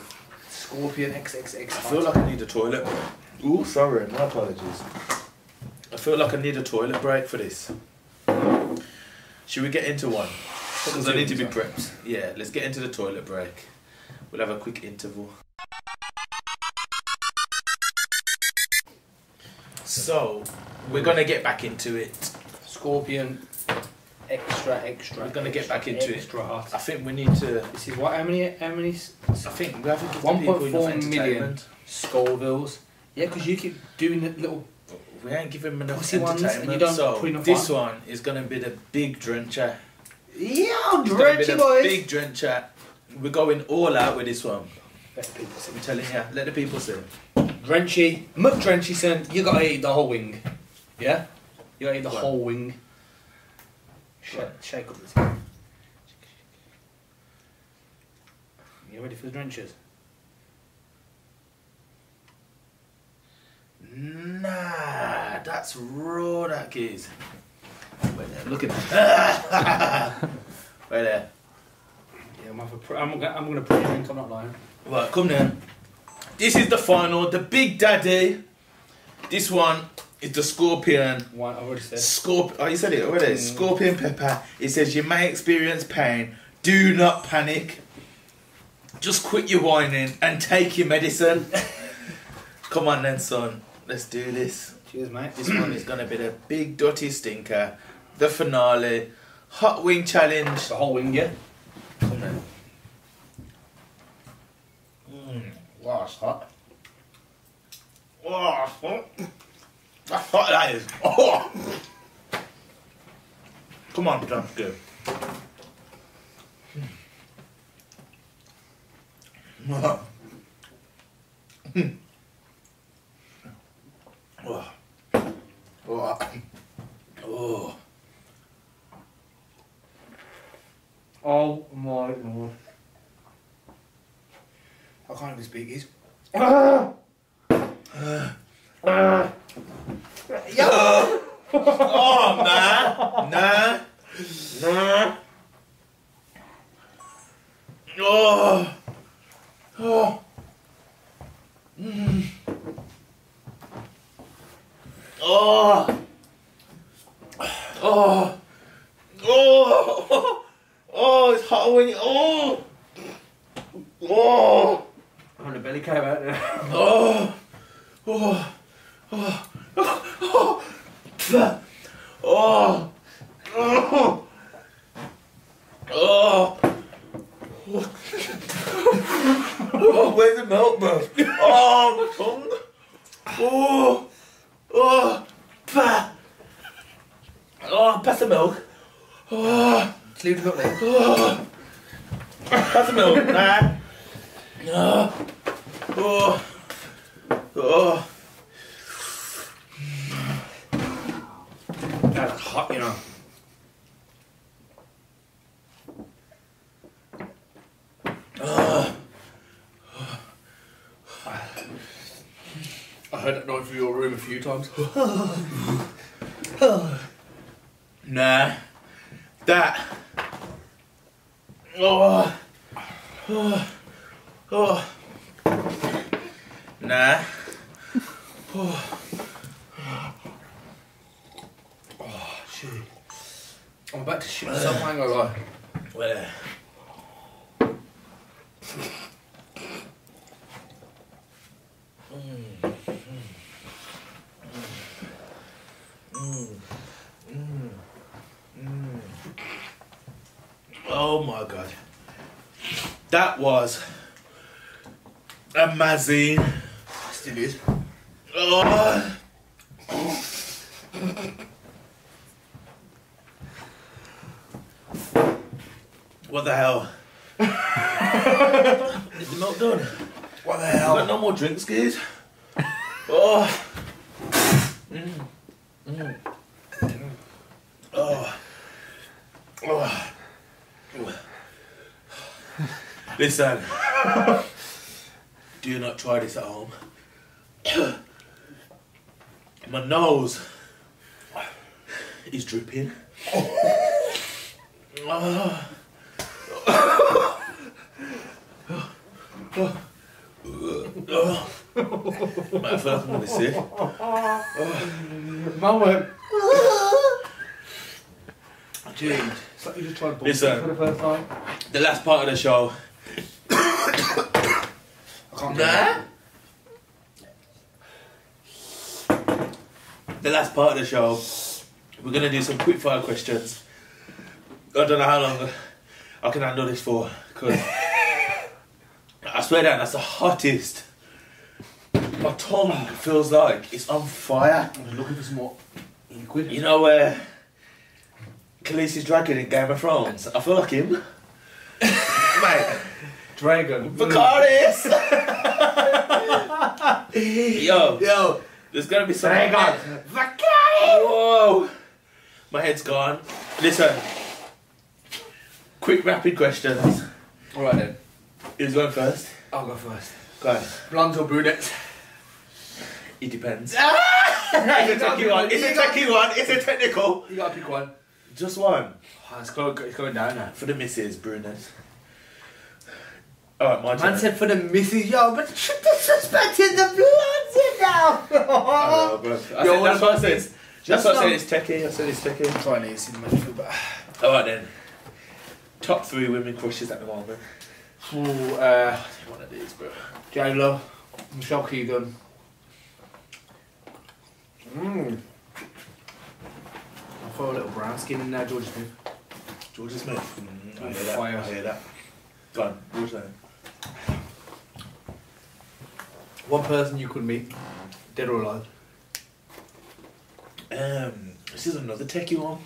Scorpion XXX. I feel like I need a toilet. Ooh, sorry, my apologies. I feel like I need a toilet break for this. Should we get into one? Because I need to be prepped. Yeah, let's get into the toilet break. We'll have a quick interval. So, we're gonna get back into it. Scorpion, extra, extra. We're gonna get back into it. extra. I think we need to. This is what? How many? How many I think we have to give the people 1.4 enough million. Scovilles? Yeah, because you keep doing the little. We ain't giving them enough Pussy ones, and entertainment. you don't so this on? one is gonna be the big drencher. Yeah, I'm It's gonna be drenchy, boys. big drencher. We're going all out with this one. Let the people see. I'm telling you. Let the people see. Drenchy, McDrenchy, son. You gotta eat the whole wing. Yeah? You gotta eat the Right. whole wing. Shake, shake up this. You ready for the drenches? Nah, that's raw. That is. Wait there. Look at that. Wait there. Yeah, I'm, a pr- I'm, gonna, I'm gonna put drink, I'm not lying. Right, come then. This is the final, the big daddy. This one is the scorpion. One, I've already said. Scorp- oh, you said it already. Mm. Scorpion pepper. It says you may experience pain. Do not panic. Just quit your whining and take your medicine. Come on then, son. Let's do this. Cheers, mate. This one is gonna be the big dirty stinker, the finale, hot wing challenge. The whole wing, yeah? Come then. Mm. Wow, it's hot. Oh, hot. That's hot that is. Oh. Come on, John, go. Oh. Oh. Oh. Oh my lord. I can't even speak his. Oh man, nah, nah. Oh, oh, mm. oh, oh, oh, oh, it's hot when you, oh, oh, Oh, the belly came out there. oh, oh, oh, oh, oh, oh, oh, oh. Oh, where's the milk, bro? Oh, my tongue. Oh, oh, pa. Oh, pass the milk. Oh, Just leave the milk there. oh. Pass the milk. Nah. No. Oh. Oh. oh. That's hot, you know. Ah. I heard that noise from your room a few times. Nah. That. Oh. Oh. Oh. Nah. Oh. Shit. I'm about to shit myself, I ain't gonna Oh my god. That was amazing. Still is. Oh. What the hell? Is the milk done? What the I've got no more drinks, guys. Oh. Mm. Mm. Oh. Oh. Listen. Do not try this at home. My nose is dripping. Oh. My first one is sick. Mum went. Dude, It's like you just tried Listen. for the first time. The last part of the show. I can't do Nah. The last part of the show, we're gonna do some quick fire questions. I don't know how long I can handle this for, because I swear down, that's the hottest. My tongue feels like it's on fire. I'm looking for some more liquid. You know where Khaleesi's dragon in Game of Thrones? I feel like him. Mate, Dragon. Vicaris! Yo, Yo. there's gonna be some. Dragon. Whoa! My head's gone. Listen. Quick rapid questions. Alright then. Who's going first? I'll go first. Go on. Blondes or brunettes? It depends. Ah! It's a tricky one. It's a tricky one. It's a technical. You gotta pick one. Just one. Oh, it's, going, it's going down now. For the misses, brunette. Alright, my turn. Man said for the missus, yo, but disrespecting the blondes now. Know, bro. I Yo, said, what that's what I said. That's what I said. It's techie. I said it's techie. I'm trying to see the man better. Alright then. Top three women crushes at the moment. Ooh, uh, One of these, bro. J Lo, Michelle Keegan. Mmm. I throw a little brown skin in there, Jorja Smith. Jorja Smith. Mm, I hear that. Fire. I hear that. Go on. what What's that? One person you could meet, dead or alive. Um, this is another techie one.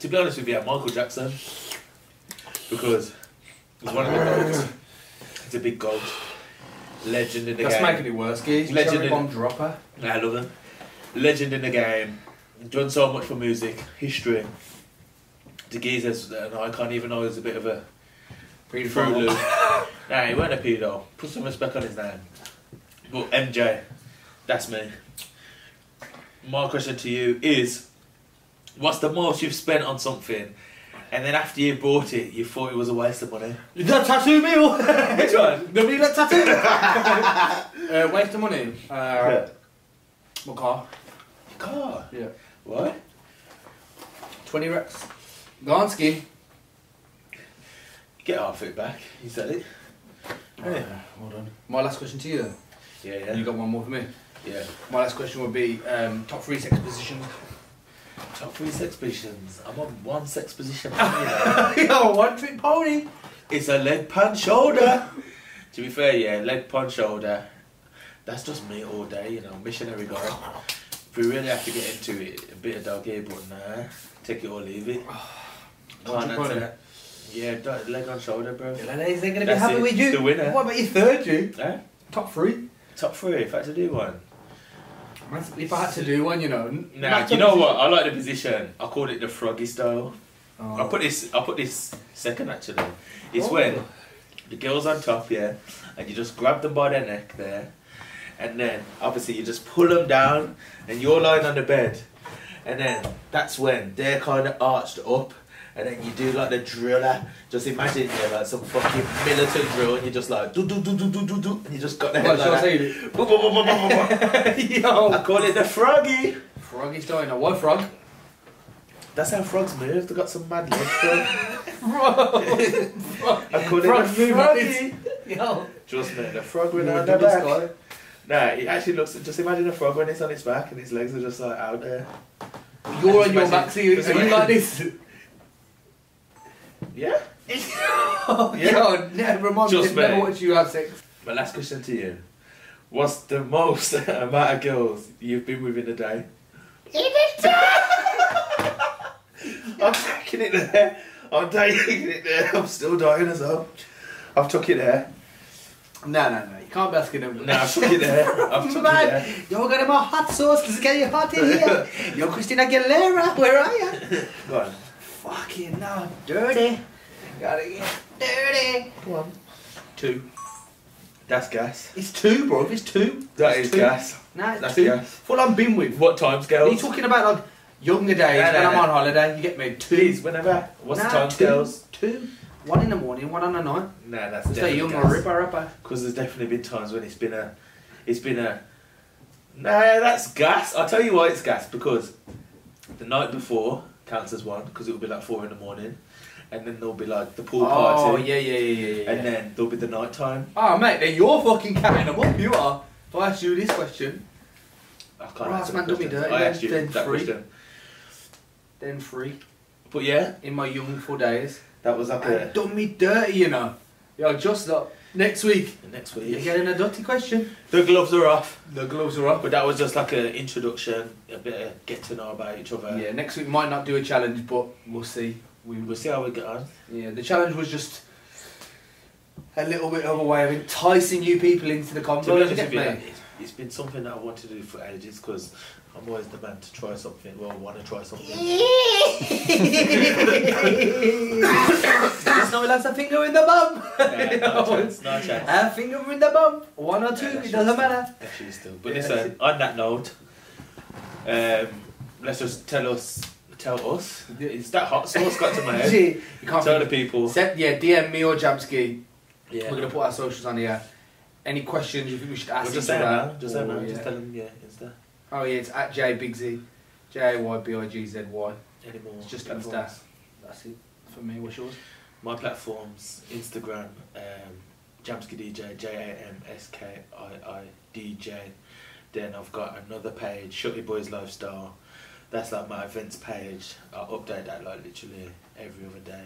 To be honest with you, Michael Jackson, because he's one of the goats. He's a big goat, legend in the That's game. That's making it worse, Geese. Legend in- bomb dropper. I love him. Legend in the game. Done so much for music, history. The geezer's uh, an icon, even though he's a bit of a Loop. nah, he weren't a pedo. Put some respect on his name. But MJ, that's me. My question to you is what's the most you've spent on something and then after you bought it you thought it was a waste of money? Is that tattoo meal? Which one? Nobody that tattoo? uh, waste of money. Uh, Yeah. My car. Car. Yeah. What? 20 reps. Go on, ski. Get half it back. You said it. Yeah. Well done. My last question to you then. Yeah, yeah. You got one more for me. yeah. My last question would be um, top three sex positions. Top three sex positions. I'm on one sex position. you know. Yo, one trick pony. It's a leg pan shoulder. to be fair, yeah, leg pan shoulder. That's just me all day, you know, missionary guy. If we really have to get into it, a bit of doggy, but nah, take it or leave it. Can't answer that. Yeah, leg on shoulder, bro. The ladies ain't gonna be That's happy it, with you. the winner. What about your third, you? Eh? Top three. Top three, if I had to do one. If I had to do one, you know. n- Nah, you know position. what? I like the position. I call it the froggy style. Oh. I put this. I put this second actually. It's Oh. when the girl's on top, yeah, and you just grab them by their neck there, and then obviously you just pull them down, and you're lying on the bed, and then that's when they're kind of arched up, and then you do like the driller. Just imagine yeah, like some fucking militant drill, and you just like do do do do do do do, and you just got the head What, shall I like that. it? Boom, boom, boom, boom, boom, boom, boom. I Yo. call it the froggy. Froggy style. Now, what frog? That's how frogs move. They've got some mad legs. Frog. I call it Frog the move, froggy. Yo. Just me, the frog with You're on a the back. sky. Nah, it actually looks. Just imagine a frog when it's on its back and its legs are just like out there. You're on your back, so you, so you like this? Yeah. Oh, Yeah. God, never mind. Just Just never me. watch you have sex. My last question to you: What's the most amount of girls you've been with in a day? In a day! I'm taking it there. I'm taking it there. I'm still dying as well. I've took it there. No, no, no. You can't be asking them. No, I've took it there. I've took it there. you're getting my hot sauce because it's getting hot in here. You're Christina Aguilera. Where are you? Go on. Fucking no. Dirty. Gotta get dirty. Come on. Two. That's gas. It's two, bro. It's two. That It's is two. gas. Nah, it's That's two. gas. Full on been with. What times, Are you talking about like younger days No, no, when I'm no. on holiday? You get me? Two. Please, whenever. What's Nah, the time, two. girls? Two. One in the morning, one on the night. Nah, that's Stay young definitely or gas. ripper rapper. Because there's definitely been times when it's been a, it's been a. Nah, that's gas. I'll tell you why it's gas because the night before counts as one because it would be like four in the morning, and then there'll be like the pool Oh party, yeah, yeah, yeah, yeah, yeah. and then there'll be the night time. oh mate, then you're fucking carrying them up. You are. If I ask you this question, I can't Right, answer man, the question. dirty I then, asked you then that three. question. then free But yeah, in my youthful days. that was like I a done me dirty, you know. Yeah, just up next week. next week. You're getting a dirty question. The gloves are off, The gloves are off. but that was just like an introduction, a bit of get to know about each other. Yeah, next week might not do a challenge, but we'll see. We We'll see how we get on. Yeah, the challenge was just a little bit of a way of enticing you people into the To convo. be honest isn't It, it's been something that I wanted to do for ages because I'm always the man to try something. Well, want to try something. Just know that's a finger in the bum. no, no chance, no chance. A finger in the bum. One or two, Yeah, it doesn't matter. Actually, still. But Yeah, listen, on that note, um, let's just tell us, tell us. Is that hot sauce got to my head? You can't Tell the people. Set, yeah, DM me or Jamskii. Yeah. We're gonna put our socials on here. Any questions you think we should ask Well, just say now. Just say now. yeah. Just tell them, yeah, Insta. Oh yeah, it's at J Big Z. J A Y B I G Z Y. Any more? It's just platforms? Insta. That's it for me. What's yours? My platforms: Instagram, um, Jamskii DJ, J A M S K I I D J. Then I've got another page, Shutty Boys Lifestyle. That's like my events page. I update that like literally every other day.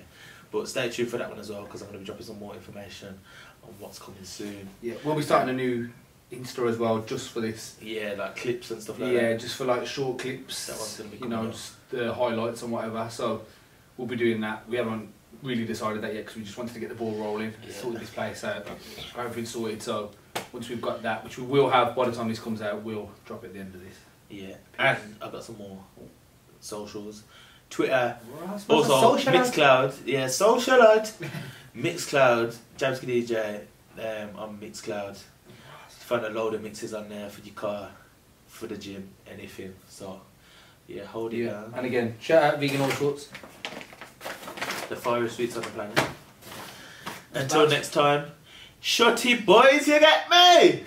But stay tuned for that one as well because I'm going to be dropping some more information on what's coming soon. Yeah, we'll be starting a new Insta as well, just for this. Yeah, like clips and stuff like yeah, that. Yeah, just for like short clips. That one's gonna be you know, up. just the highlights and whatever. So we'll be doing that. We haven't really decided that yet because we just wanted to get the ball rolling, Yeah. sorted this place out, everything's sorted. So once we've got that, which we will have by the time this comes out, we'll drop it at the end of this. Yeah, and I've got some more socials. Twitter, Also, social Mixcloud, yeah, socialite. Mixcloud, Jamskii DJ, um, on Mixcloud. Find a load of mixes on there for your car, for the gym, anything. So, yeah, hold it Yeah, down. and again, shout out vegan all sorts. The finest sweets on the planet. Until next time, shutty boys, you get me!